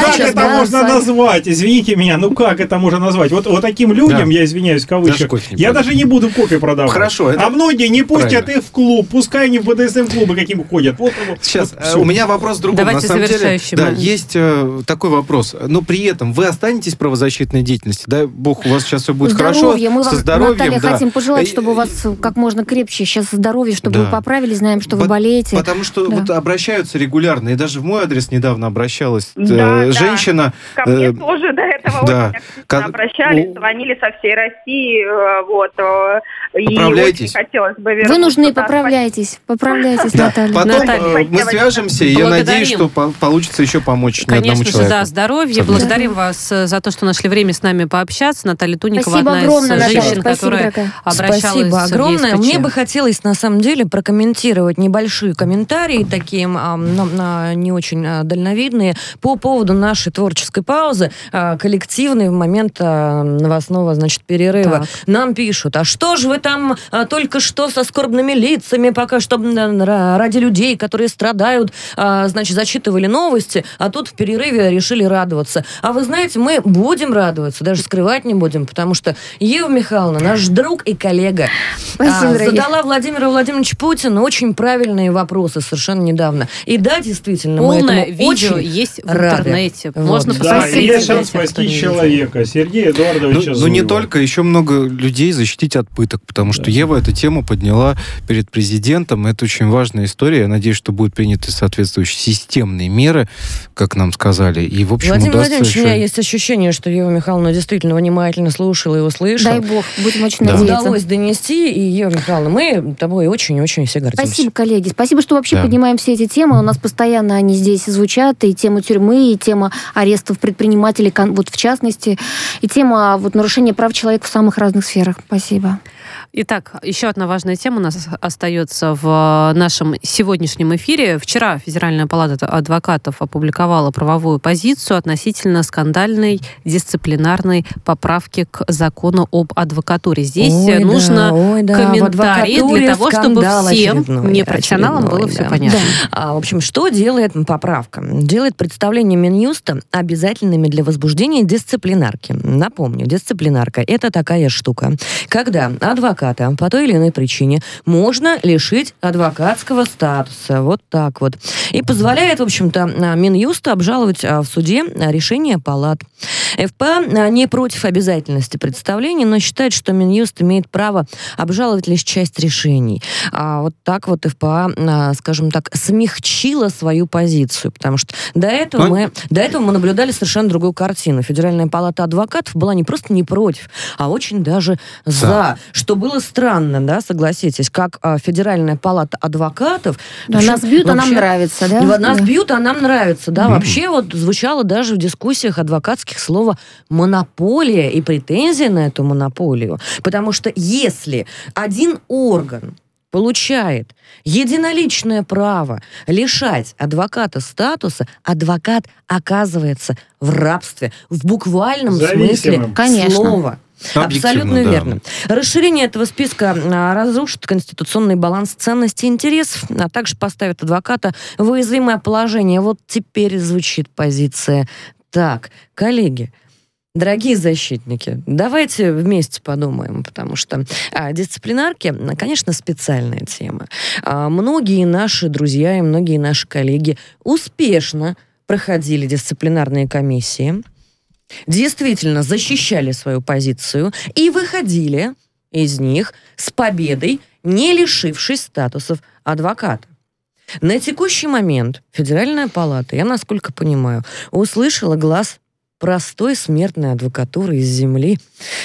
как это можно назвать, извините? Извините меня, ну как это можно назвать? Вот, вот таким людям, да. я извиняюсь, в кавычках, даже я даже не буду кофе продавать. Хорошо. Это... А многие не пустят правильно. их в клуб, пускай они в БДСМ-клубы каким ходят. Вот, вот, Сейчас, вот, у меня вопрос другой. Давайте На самом деле, да, есть э, такой вопрос. Но при этом вы останетесь в правозащитной деятельности? Дай бог, у вас сейчас все будет здоровье. хорошо. Мы вам, со здоровьем, Наталья, да. хотим пожелать, чтобы у вас как можно крепче сейчас здоровье, чтобы да. вы поправились, знаем, что вы По- болеете. Потому что да. вот обращаются регулярно, и даже в мой адрес недавно обращалась да, э, женщина. Да. Ко мне э, тоже до этого да как... обращались, звонили со всей России, э, вот. Э, поправляйтесь. И хотелось бы вернуться. Вы нужны, поправляйтесь, поправляйтесь, Наталья. Потом э, мы свяжемся, и я надеюсь, что получится еще помочь Конечно же, да, здоровья. Благодарим вас за то, что нашли время с нами пообщаться. Наталья Туникова, одна из женщин, которая обращалась Спасибо огромное. Мне бы хотелось, на самом деле, прокомментировать небольшие комментарии, такие не очень дальновидные, по поводу нашей творческой паузы, коллективной в момент а, новостного, значит, перерыва. Так. Нам пишут, а что же вы там а, только что со скорбными лицами, пока что ради людей, которые страдают, а, значит, зачитывали новости, а тут в перерыве решили радоваться. А вы знаете, мы будем радоваться, даже скрывать не будем, потому что Ева Михайловна, наш друг и коллега, Спасибо, а, задала Владимиру Владимировичу Путину очень правильные вопросы совершенно недавно. И да, действительно, Полное мы этому видео очень есть в интернете. Вот. Можно да, посмотреть. шанс спасти человека Сергея Эдуардовича Ну, ну не только, еще много людей защитить от пыток, потому что да. Ева эту тему подняла перед президентом. Это очень важная история. Я надеюсь, что будут приняты соответствующие системные меры, как нам сказали. И, в общем, Владимир Владимирович, еще... у меня есть ощущение, что Ева Михайловна действительно внимательно слушала и услышала. Дай бог, будем очень да. надеяться. Удалось донести, и, Ева Михайловна, мы тобой очень-очень все гордимся. Спасибо, коллеги. Спасибо, что вообще да. поднимаем все эти темы. У нас постоянно они здесь звучат, и тема тюрьмы, и тема арестов предпринимателей, вот в частности, и тема вот, нарушения прав человека в самых разных сферах. Спасибо. Итак, еще одна важная тема у нас остается в нашем сегодняшнем эфире. Вчера Федеральная палата адвокатов опубликовала правовую позицию относительно скандальной дисциплинарной поправки к закону об адвокатуре. Здесь ой, нужно да, ой, да. комментарий для того, чтобы всем непрофессионалам было да. все понятно. Да. А, в общем, что делает поправка? Делает представление Минюста обязательными для возбуждения дисциплинарки. Напомню, дисциплинарка – это такая штука, когда адвокат адвоката по той или иной причине можно лишить адвокатского статуса. Вот так вот. И позволяет, в общем-то, Минюсту обжаловать а, в суде решение палат. ФПА не против обязательности представления, но считает, что Минюст имеет право обжаловать лишь часть решений. А вот так вот ФПА, а, скажем так, смягчила свою позицию, потому что до этого, а? мы, до этого мы наблюдали совершенно другую картину. Федеральная палата адвокатов была не просто не против, а очень даже за, да. что было странно, да, согласитесь, как а, Федеральная палата адвокатов... Да, нас бьют, вообще, а нам нравится, да? Нас да. бьют, а нам нравится, да. Mm-hmm. Вообще вот звучало даже в дискуссиях адвокатских слово «монополия» и претензия на эту монополию. Потому что если один орган получает единоличное право лишать адвоката статуса, адвокат оказывается в рабстве в буквальном Зависимым. смысле Конечно. слова. Абсолютно да. верно. Расширение этого списка а, разрушит конституционный баланс ценностей и интересов, а также поставит адвоката в уязвимое положение. Вот теперь звучит позиция так. Коллеги, Дорогие защитники, давайте вместе подумаем, потому что а, дисциплинарки, конечно, специальная тема. А, многие наши друзья и многие наши коллеги успешно проходили дисциплинарные комиссии, действительно защищали свою позицию и выходили из них с победой, не лишившись статусов адвоката. На текущий момент Федеральная палата, я насколько понимаю, услышала глаз простой смертной адвокатуры из земли.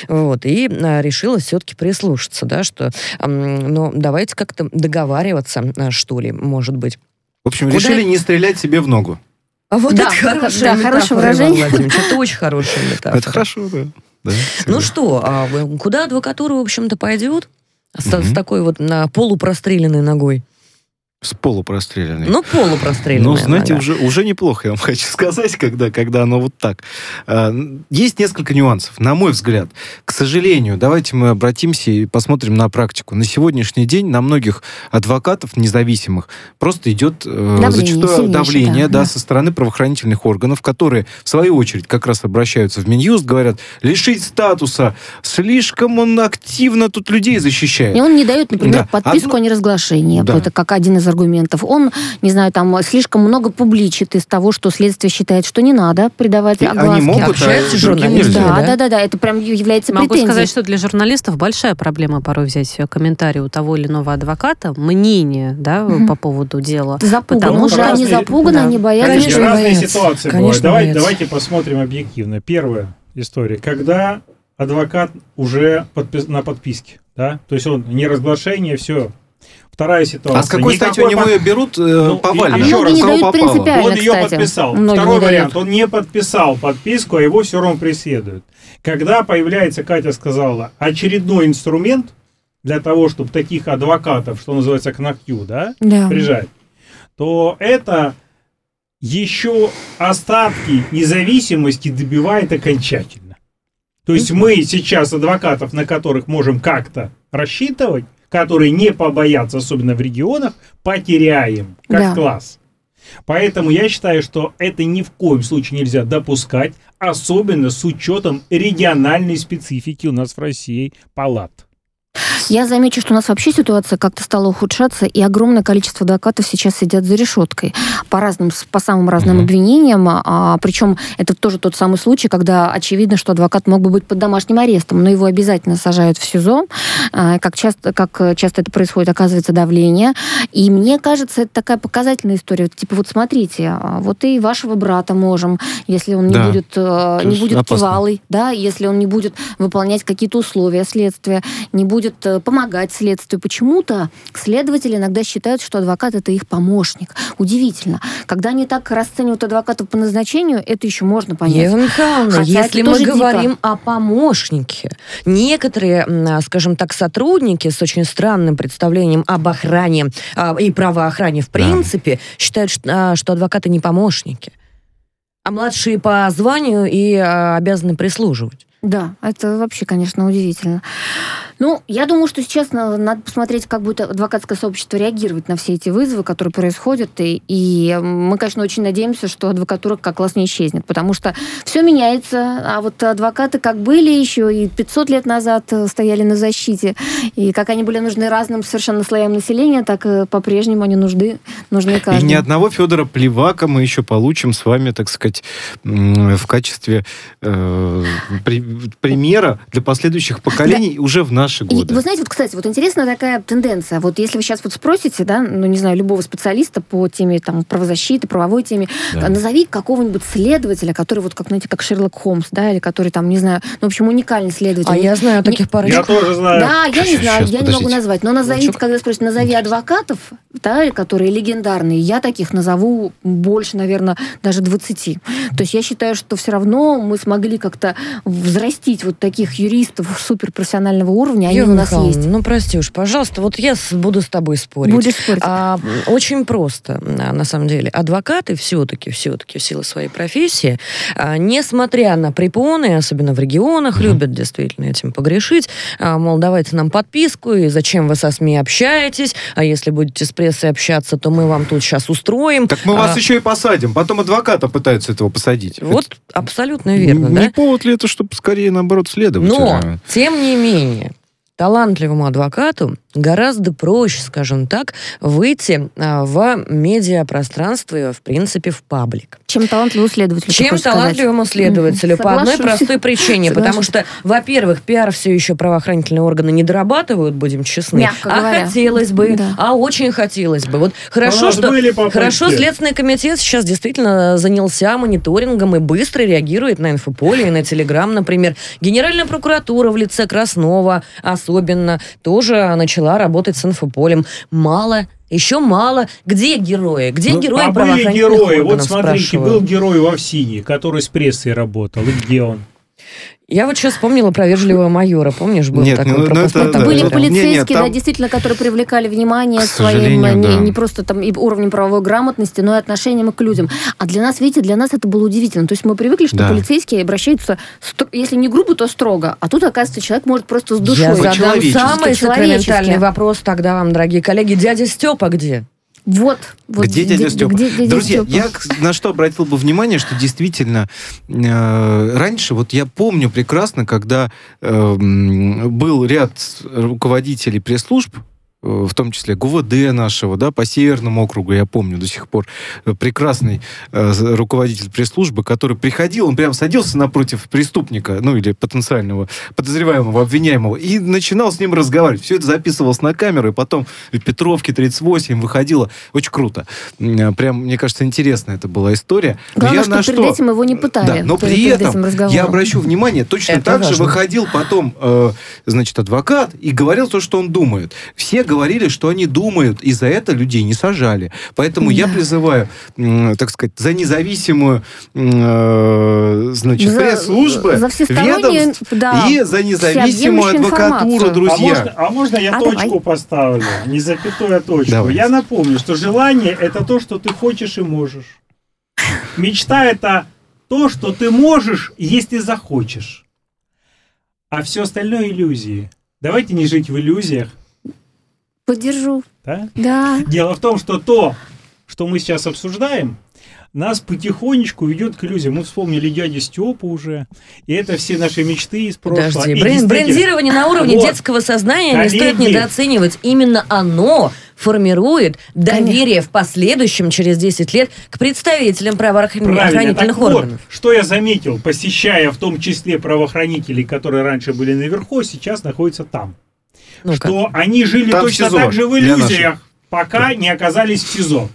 Вот, и а, решила все-таки прислушаться, да, что, ну, давайте как-то договариваться, а, что ли, может быть. В общем, Куда... решили не стрелять себе в ногу. А вот да, это хорошее, да, хорошее выражение. Это очень хорошее метафора. Это хорошо, да. да ну что, а куда адвокатура, в общем-то, пойдет? С, угу. с такой вот на полупростреленной ногой. С полупрострелянной. Ну, полупрострелянной. Ну, знаете, уже, уже неплохо, я вам хочу сказать, когда, когда оно вот так. А, есть несколько нюансов, на мой взгляд. К сожалению, давайте мы обратимся и посмотрим на практику. На сегодняшний день на многих адвокатов независимых просто идет э, давление, зачастую давление да, да. со стороны правоохранительных органов, которые, в свою очередь, как раз обращаются в Минюст, говорят, лишить статуса, слишком он активно тут людей защищает. И он не дает, например, да. подписку Одно... о неразглашении. Да. Это как один из аргументов. Он, не знаю, там слишком много публичит из того, что следствие считает, что не надо придавать и огласке. Они могут, а журналисты. Да, да, да, да, это прям является Могу претензией. сказать, что для журналистов большая проблема порой взять комментарий у того или иного адвоката, мнение, да, угу. по поводу дела. Запуганы. Потому что разные, они запуганы, да. они боятся. Конечно, разные боятся. ситуации Конечно, бывают. Давайте, давайте посмотрим объективно. Первая история. Когда адвокат уже подпис... на подписке, да, то есть он не разглашение, все, Вторая ситуация. А с какой стати у него ее берут э, ну, повально? Еще а раз, не дают принципиально, Он ее кстати. подписал. Многие Второй вариант. Он не подписал подписку, а его все равно преследуют. Когда появляется, Катя сказала, очередной инструмент для того, чтобы таких адвокатов, что называется, к ногтю, да, да. прижать, то это еще остатки независимости добивает окончательно. То есть мы сейчас адвокатов, на которых можем как-то рассчитывать, которые не побоятся, особенно в регионах, потеряем как да. класс. Поэтому я считаю, что это ни в коем случае нельзя допускать, особенно с учетом региональной специфики у нас в России палат. Я замечу, что у нас вообще ситуация как-то стала ухудшаться, и огромное количество адвокатов сейчас сидят за решеткой по разным, по самым разным mm-hmm. обвинениям. А, причем это тоже тот самый случай, когда очевидно, что адвокат мог бы быть под домашним арестом, но его обязательно сажают в СИЗО. А, как часто, как часто это происходит, оказывается давление. И мне кажется, это такая показательная история. Типа вот смотрите, а, вот и вашего брата можем, если он не да. будет, э, не будет кивалый, да, если он не будет выполнять какие-то условия следствия, не будет будет э, помогать следствию. Почему-то следователи иногда считают, что адвокат это их помощник. Удивительно. Когда они так расценивают адвоката по назначению, это еще можно понять. Ева Михайловна, Хотя если мы говорим дико. о помощнике, некоторые, скажем так, сотрудники с очень странным представлением об охране а, и правоохране в принципе да. считают, что, а, что адвокаты не помощники, а младшие по званию и а, обязаны прислуживать. Да, это вообще, конечно, удивительно. Ну, я думаю, что сейчас надо посмотреть, как будет адвокатское сообщество реагировать на все эти вызовы, которые происходят. И, и мы, конечно, очень надеемся, что адвокатура как класс не исчезнет, потому что все меняется. А вот адвокаты как были еще и 500 лет назад э, стояли на защите, и как они были нужны разным совершенно слоям населения, так и по-прежнему они нужны, нужны каждому. И ни одного Федора Плевака мы еще получим с вами, так сказать, в качестве э, при, примера для последующих поколений да. уже в наши годы. И, вы знаете, вот, кстати, вот интересная такая тенденция. Вот если вы сейчас вот спросите, да, ну, не знаю, любого специалиста по теме там правозащиты, правовой теме, да. назови какого-нибудь следователя, который вот, как, знаете, как Шерлок Холмс, да, или который там, не знаю, ну, в общем, уникальный следователь. А я знаю таких парочек. Я тоже знаю. Да, я не знаю, я не могу назвать. Но назовите, ну, когда спросят, назови адвокатов, да, которые легендарные, я таких назову больше, наверное, даже 20. То есть я считаю, что все равно мы смогли как-то взрастить вот таких юристов суперпрофессионального уровня, они Юрия у нас Михайловна, есть. Ну, прости уж, пожалуйста, вот я буду с тобой спорить. Будешь спорить. А, очень просто, на самом деле. Адвокаты все-таки, все-таки в силу своей профессии, а, несмотря на препоны, особенно в регионах, mm-hmm. любят действительно этим погрешить, а, мол, давайте нам подписку, и зачем вы со СМИ общаетесь, а если будете с прессой общаться, то мы вам тут сейчас устроим. Так мы а... вас еще и посадим, потом адвоката пытаются этого посадить. Вот это... абсолютно верно, не да? Не повод ли это, чтобы скорее, наоборот, следовать? Но, тем не менее, талантливому адвокату гораздо проще, скажем так, выйти а, в медиапространство и, в принципе, в паблик. Чем талантливому следователю. Чем талантливому следователю. По одной простой причине. Потому что, во-первых, пиар все еще правоохранительные органы не дорабатывают, будем честны. Мягко а говоря. хотелось бы, да. а очень хотелось бы. Вот хорошо, что хорошо Следственный комитет сейчас действительно занялся мониторингом и быстро реагирует на инфополе и на Телеграм, например. Генеральная прокуратура в лице Краснова особенно тоже начала начала работать с инфополем. Мало еще мало. Где герои? Где ну, герои а были герои. Вот смотрите, спрашиваю. был герой в Овсине, который с прессой работал. И где он? Я вот сейчас вспомнила про вежливого майора. Помнишь, был нет, такой ну, ну это, да, Были да, полицейские, нет, нет, там... да, действительно, которые привлекали внимание своим, да. не, не просто там и уровнем правовой грамотности, но и отношением к людям. А для нас, видите, для нас это было удивительно. То есть мы привыкли, что да. полицейские обращаются, если не грубо, то строго. А тут, оказывается, человек может просто с душой. Я задам самый сакраментальный вопрос тогда вам, дорогие коллеги. Дядя Степа где? Вот, вот где дядя Степа? Где дядя Друзья, Степа? я на что обратил бы внимание, что действительно э, раньше, вот я помню прекрасно, когда э, был ряд руководителей пресс-служб, в том числе ГУВД нашего, да, по Северному округу, я помню до сих пор, э, прекрасный э, руководитель пресс-службы, который приходил, он прям садился напротив преступника, ну, или потенциального подозреваемого, обвиняемого, и начинал с ним разговаривать. Все это записывалось на камеру, и потом в Петровке 38 выходило. Очень круто. Э, прям, мне кажется, интересная это была история. Главное, я что на перед что... этим его не пытали. Да, но при этом я обращу внимание, точно это так важно. же выходил потом, э, значит, адвокат и говорил то, что он думает. Все говорили, что они думают, и за это людей не сажали. Поэтому да. я призываю, так сказать, за независимую э, значит, за, пресс-службы, ведомств да, и за независимую адвокатуру, друзья. А можно, а можно я а точку давай. поставлю? Не запятую, а точку. Давай. Я напомню, что желание – это то, что ты хочешь и можешь. Мечта – это то, что ты можешь, если захочешь. А все остальное иллюзии. Давайте не жить в иллюзиях, Поддержу. Да? Да. Дело в том, что то, что мы сейчас обсуждаем, нас потихонечку ведет к иллюзиям. Мы вспомнили дядю Степу уже, и это все наши мечты из прошлого. Подожди, брен, брендирование на уровне вот. детского сознания Коллеги. не стоит недооценивать. Именно оно формирует доверие Конечно. в последующем, через 10 лет, к представителям правоохранительных так органов. Вот, что я заметил, посещая в том числе правоохранителей, которые раньше были наверху, сейчас находятся там ну что они жили Там точно СИЗО, так же в иллюзиях, пока не оказались в СИЗО.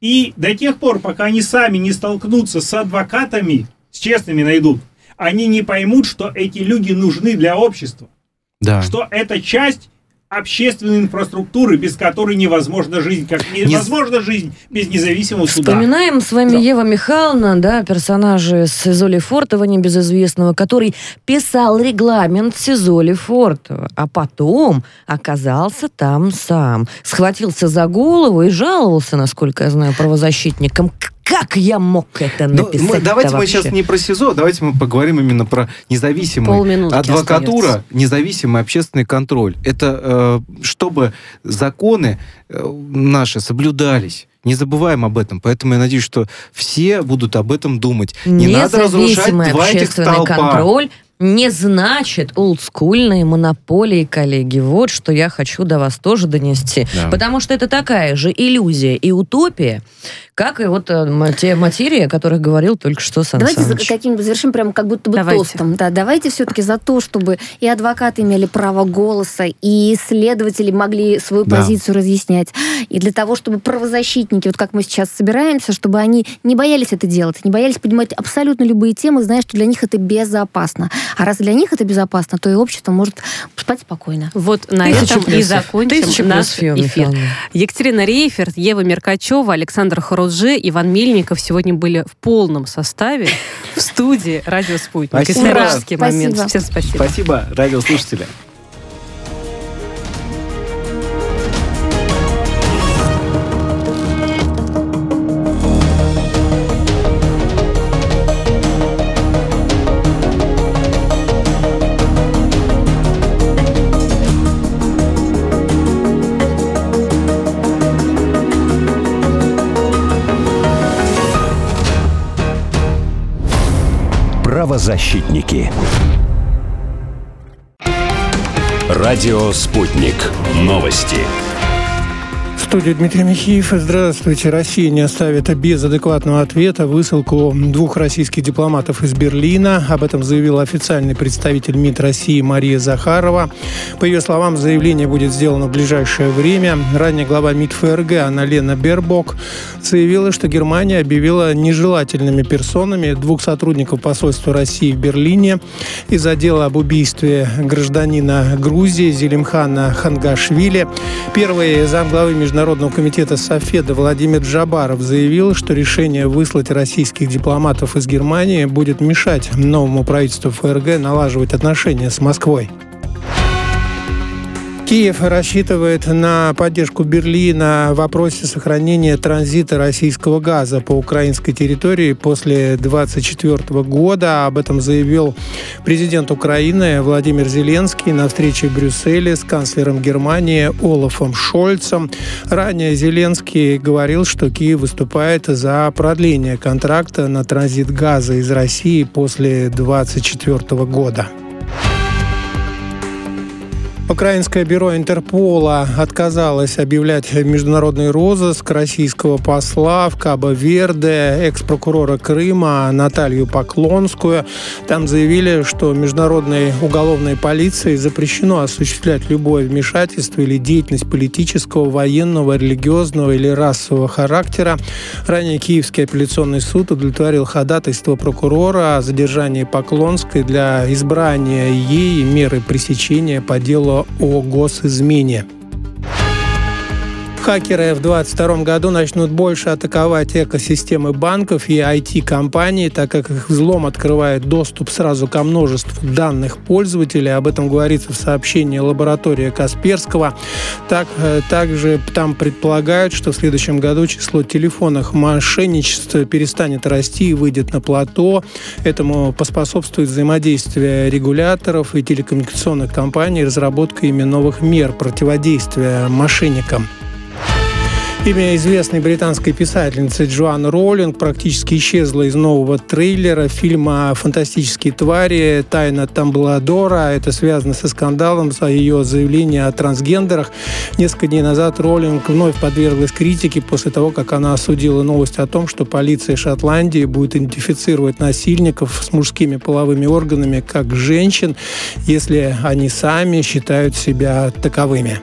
И до тех пор, пока они сами не столкнутся с адвокатами, с честными найдут, они не поймут, что эти люди нужны для общества. да. что это часть общественной инфраструктуры, без которой невозможна жизнь, как невозможна жизнь без независимого суда. Вспоминаем с вами да. Ева Михайловна, да, персонажа с Изоли Фортова, небезызвестного, который писал регламент Сизоли Фортова, а потом оказался там сам. Схватился за голову и жаловался, насколько я знаю, правозащитникам. Как я мог это ну, написать? Мы, давайте мы сейчас не про СИЗО, давайте мы поговорим именно про независимую адвокатура, остается. независимый общественный контроль. Это э, чтобы законы э, наши соблюдались. Не забываем об этом. Поэтому я надеюсь, что все будут об этом думать. Не надо разрушать два этих столпа. контроль не значит олдскульные монополии, коллеги. Вот что я хочу до вас тоже донести. Да. Потому что это такая же иллюзия и утопия, как и вот э, те материи, о которых говорил только что Сан Давайте Саныч. за каким-нибудь завершим прям как будто бы давайте. тостом. Да, давайте все-таки за то, чтобы и адвокаты имели право голоса, и исследователи могли свою да. позицию разъяснять, и для того, чтобы правозащитники, вот как мы сейчас собираемся, чтобы они не боялись это делать, не боялись поднимать абсолютно любые темы, зная, что для них это безопасно. А раз для них это безопасно, то и общество может спать спокойно. Вот на этом и закончим наш эфир. Екатерина Рейферт, Ева Меркачева, Александр Хоружи, Иван Мельников сегодня были в полном составе в студии «Радио Спутник». Спасибо. Исторический момент. Всем спасибо. Спасибо, радиослушатели. Правозащитники. Радио «Спутник». Новости студии Дмитрий Михеев. Здравствуйте. Россия не оставит без адекватного ответа высылку двух российских дипломатов из Берлина. Об этом заявил официальный представитель МИД России Мария Захарова. По ее словам, заявление будет сделано в ближайшее время. Ранее глава МИД ФРГ Анна-Лена Бербок заявила, что Германия объявила нежелательными персонами двух сотрудников посольства России в Берлине из-за дела об убийстве гражданина Грузии Зелимхана Хангашвили. Первый замглавы между Международного комитета Софеда Владимир Джабаров заявил, что решение выслать российских дипломатов из Германии будет мешать новому правительству ФРГ налаживать отношения с Москвой. Киев рассчитывает на поддержку Берлина в вопросе сохранения транзита российского газа по украинской территории после 2024 года. Об этом заявил президент Украины Владимир Зеленский на встрече в Брюсселе с канцлером Германии Олафом Шольцем. Ранее Зеленский говорил, что Киев выступает за продление контракта на транзит газа из России после 2024 года. Украинское бюро Интерпола отказалось объявлять международный розыск российского посла в Кабо-Верде, экс-прокурора Крыма Наталью Поклонскую. Там заявили, что международной уголовной полиции запрещено осуществлять любое вмешательство или деятельность политического, военного, религиозного или расового характера. Ранее Киевский апелляционный суд удовлетворил ходатайство прокурора о задержании Поклонской для избрания ей меры пресечения по делу о госизмене. Хакеры в 2022 году начнут больше атаковать экосистемы банков и IT-компаний, так как их взлом открывает доступ сразу ко множеству данных пользователей. Об этом говорится в сообщении лаборатории Касперского. Так, э, также там предполагают, что в следующем году число телефонных мошенничеств перестанет расти и выйдет на плато. Этому поспособствует взаимодействие регуляторов и телекоммуникационных компаний, разработка ими новых мер противодействия мошенникам. Имя известной британской писательницы Джоан Роллинг практически исчезло из нового трейлера фильма «Фантастические твари. Тайна Тамбладора». Это связано со скандалом за ее заявление о трансгендерах. Несколько дней назад Роллинг вновь подверглась критике после того, как она осудила новость о том, что полиция Шотландии будет идентифицировать насильников с мужскими половыми органами как женщин, если они сами считают себя таковыми.